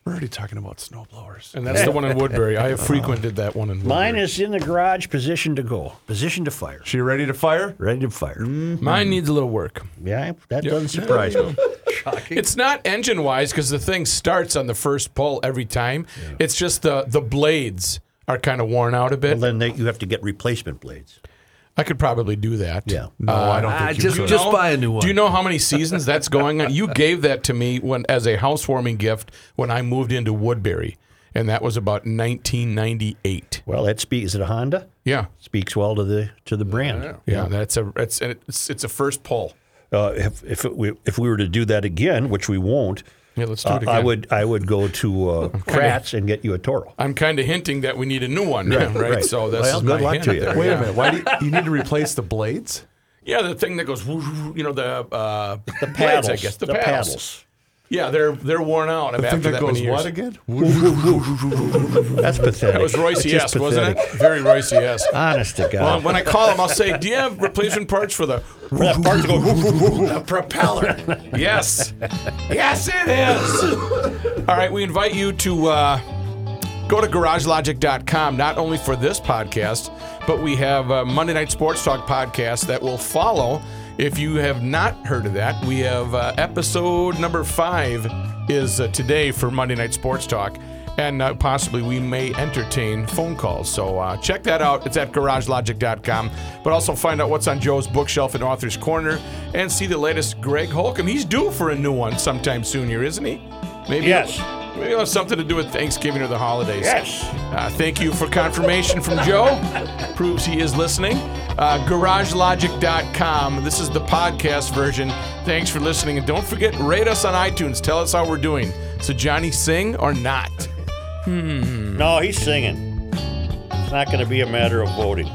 We're already talking about snow blowers. And that's the one in Woodbury. I have frequented that one in Woodbury. Mine is in the garage, positioned to go, positioned to fire, She ready to fire? ready to fire. Mm-hmm. Mine needs a little work. Yeah, that Yeah. doesn't surprise me. *laughs* It's not engine wise because the thing starts on the first pull every time. It's just the the blades are kind of worn out a bit. Well, then they, you have to get replacement blades. I could probably do that. Yeah. No, I don't think you just could. just buy a new one. Do you know how many seasons that's going on? You gave that to me when as a housewarming gift when I moved into Woodbury, and that was about 1998. Well, that speaks. Is it a Honda? Yeah, Speaks well to the to the brand. yeah, that's a it's it's it's a first pull. Uh, if if we, if we were to do that again, which we won't, Yeah, let's do uh, it again. I would I would go to uh, Kratz and get you a Toro. I'm kind of hinting that we need a new one, right? right. So this Well, is good my luck hint to you. there, Wait yeah. a minute. Why do you, you need to replace the blades? Yeah, the thing that goes, whoo, whoo, you know, the uh, The blades, paddles. I guess the, the paddles. paddles. Yeah, they're they're worn out. The thing that that goes what again? *laughs* That's pathetic. That was Royce esque, wasn't it? Very Royce esque. Honest to Well, God. when I call him, I'll say, "Do you have replacement parts for the that part to go. the propeller?" yes, yes, it is. All right, we invite you to uh, go to GarageLogic.com not only for this podcast, but we have a Monday Night Sports Talk podcast that will follow. If you have not heard of that, we have uh, episode number five is uh, today for Monday Night Sports Talk. And uh, possibly we may entertain phone calls. So uh, check that out. It's at garagelogic.com. But also find out what's on Joe's bookshelf in Author's Corner and see the latest Greg Holcomb. He's due for a new one sometime soon here, isn't he? Maybe Yes. Maybe it'll have something to do with Thanksgiving or the holidays. Yes. Uh, thank you for confirmation from Joe. Proves he is listening. Uh, GarageLogic.com. This is the podcast version. Thanks for listening. And don't forget, rate us on iTunes. Tell us how we're doing. So, Johnny, sing or not? Hmm. No, he's singing. It's not going to be a matter of voting.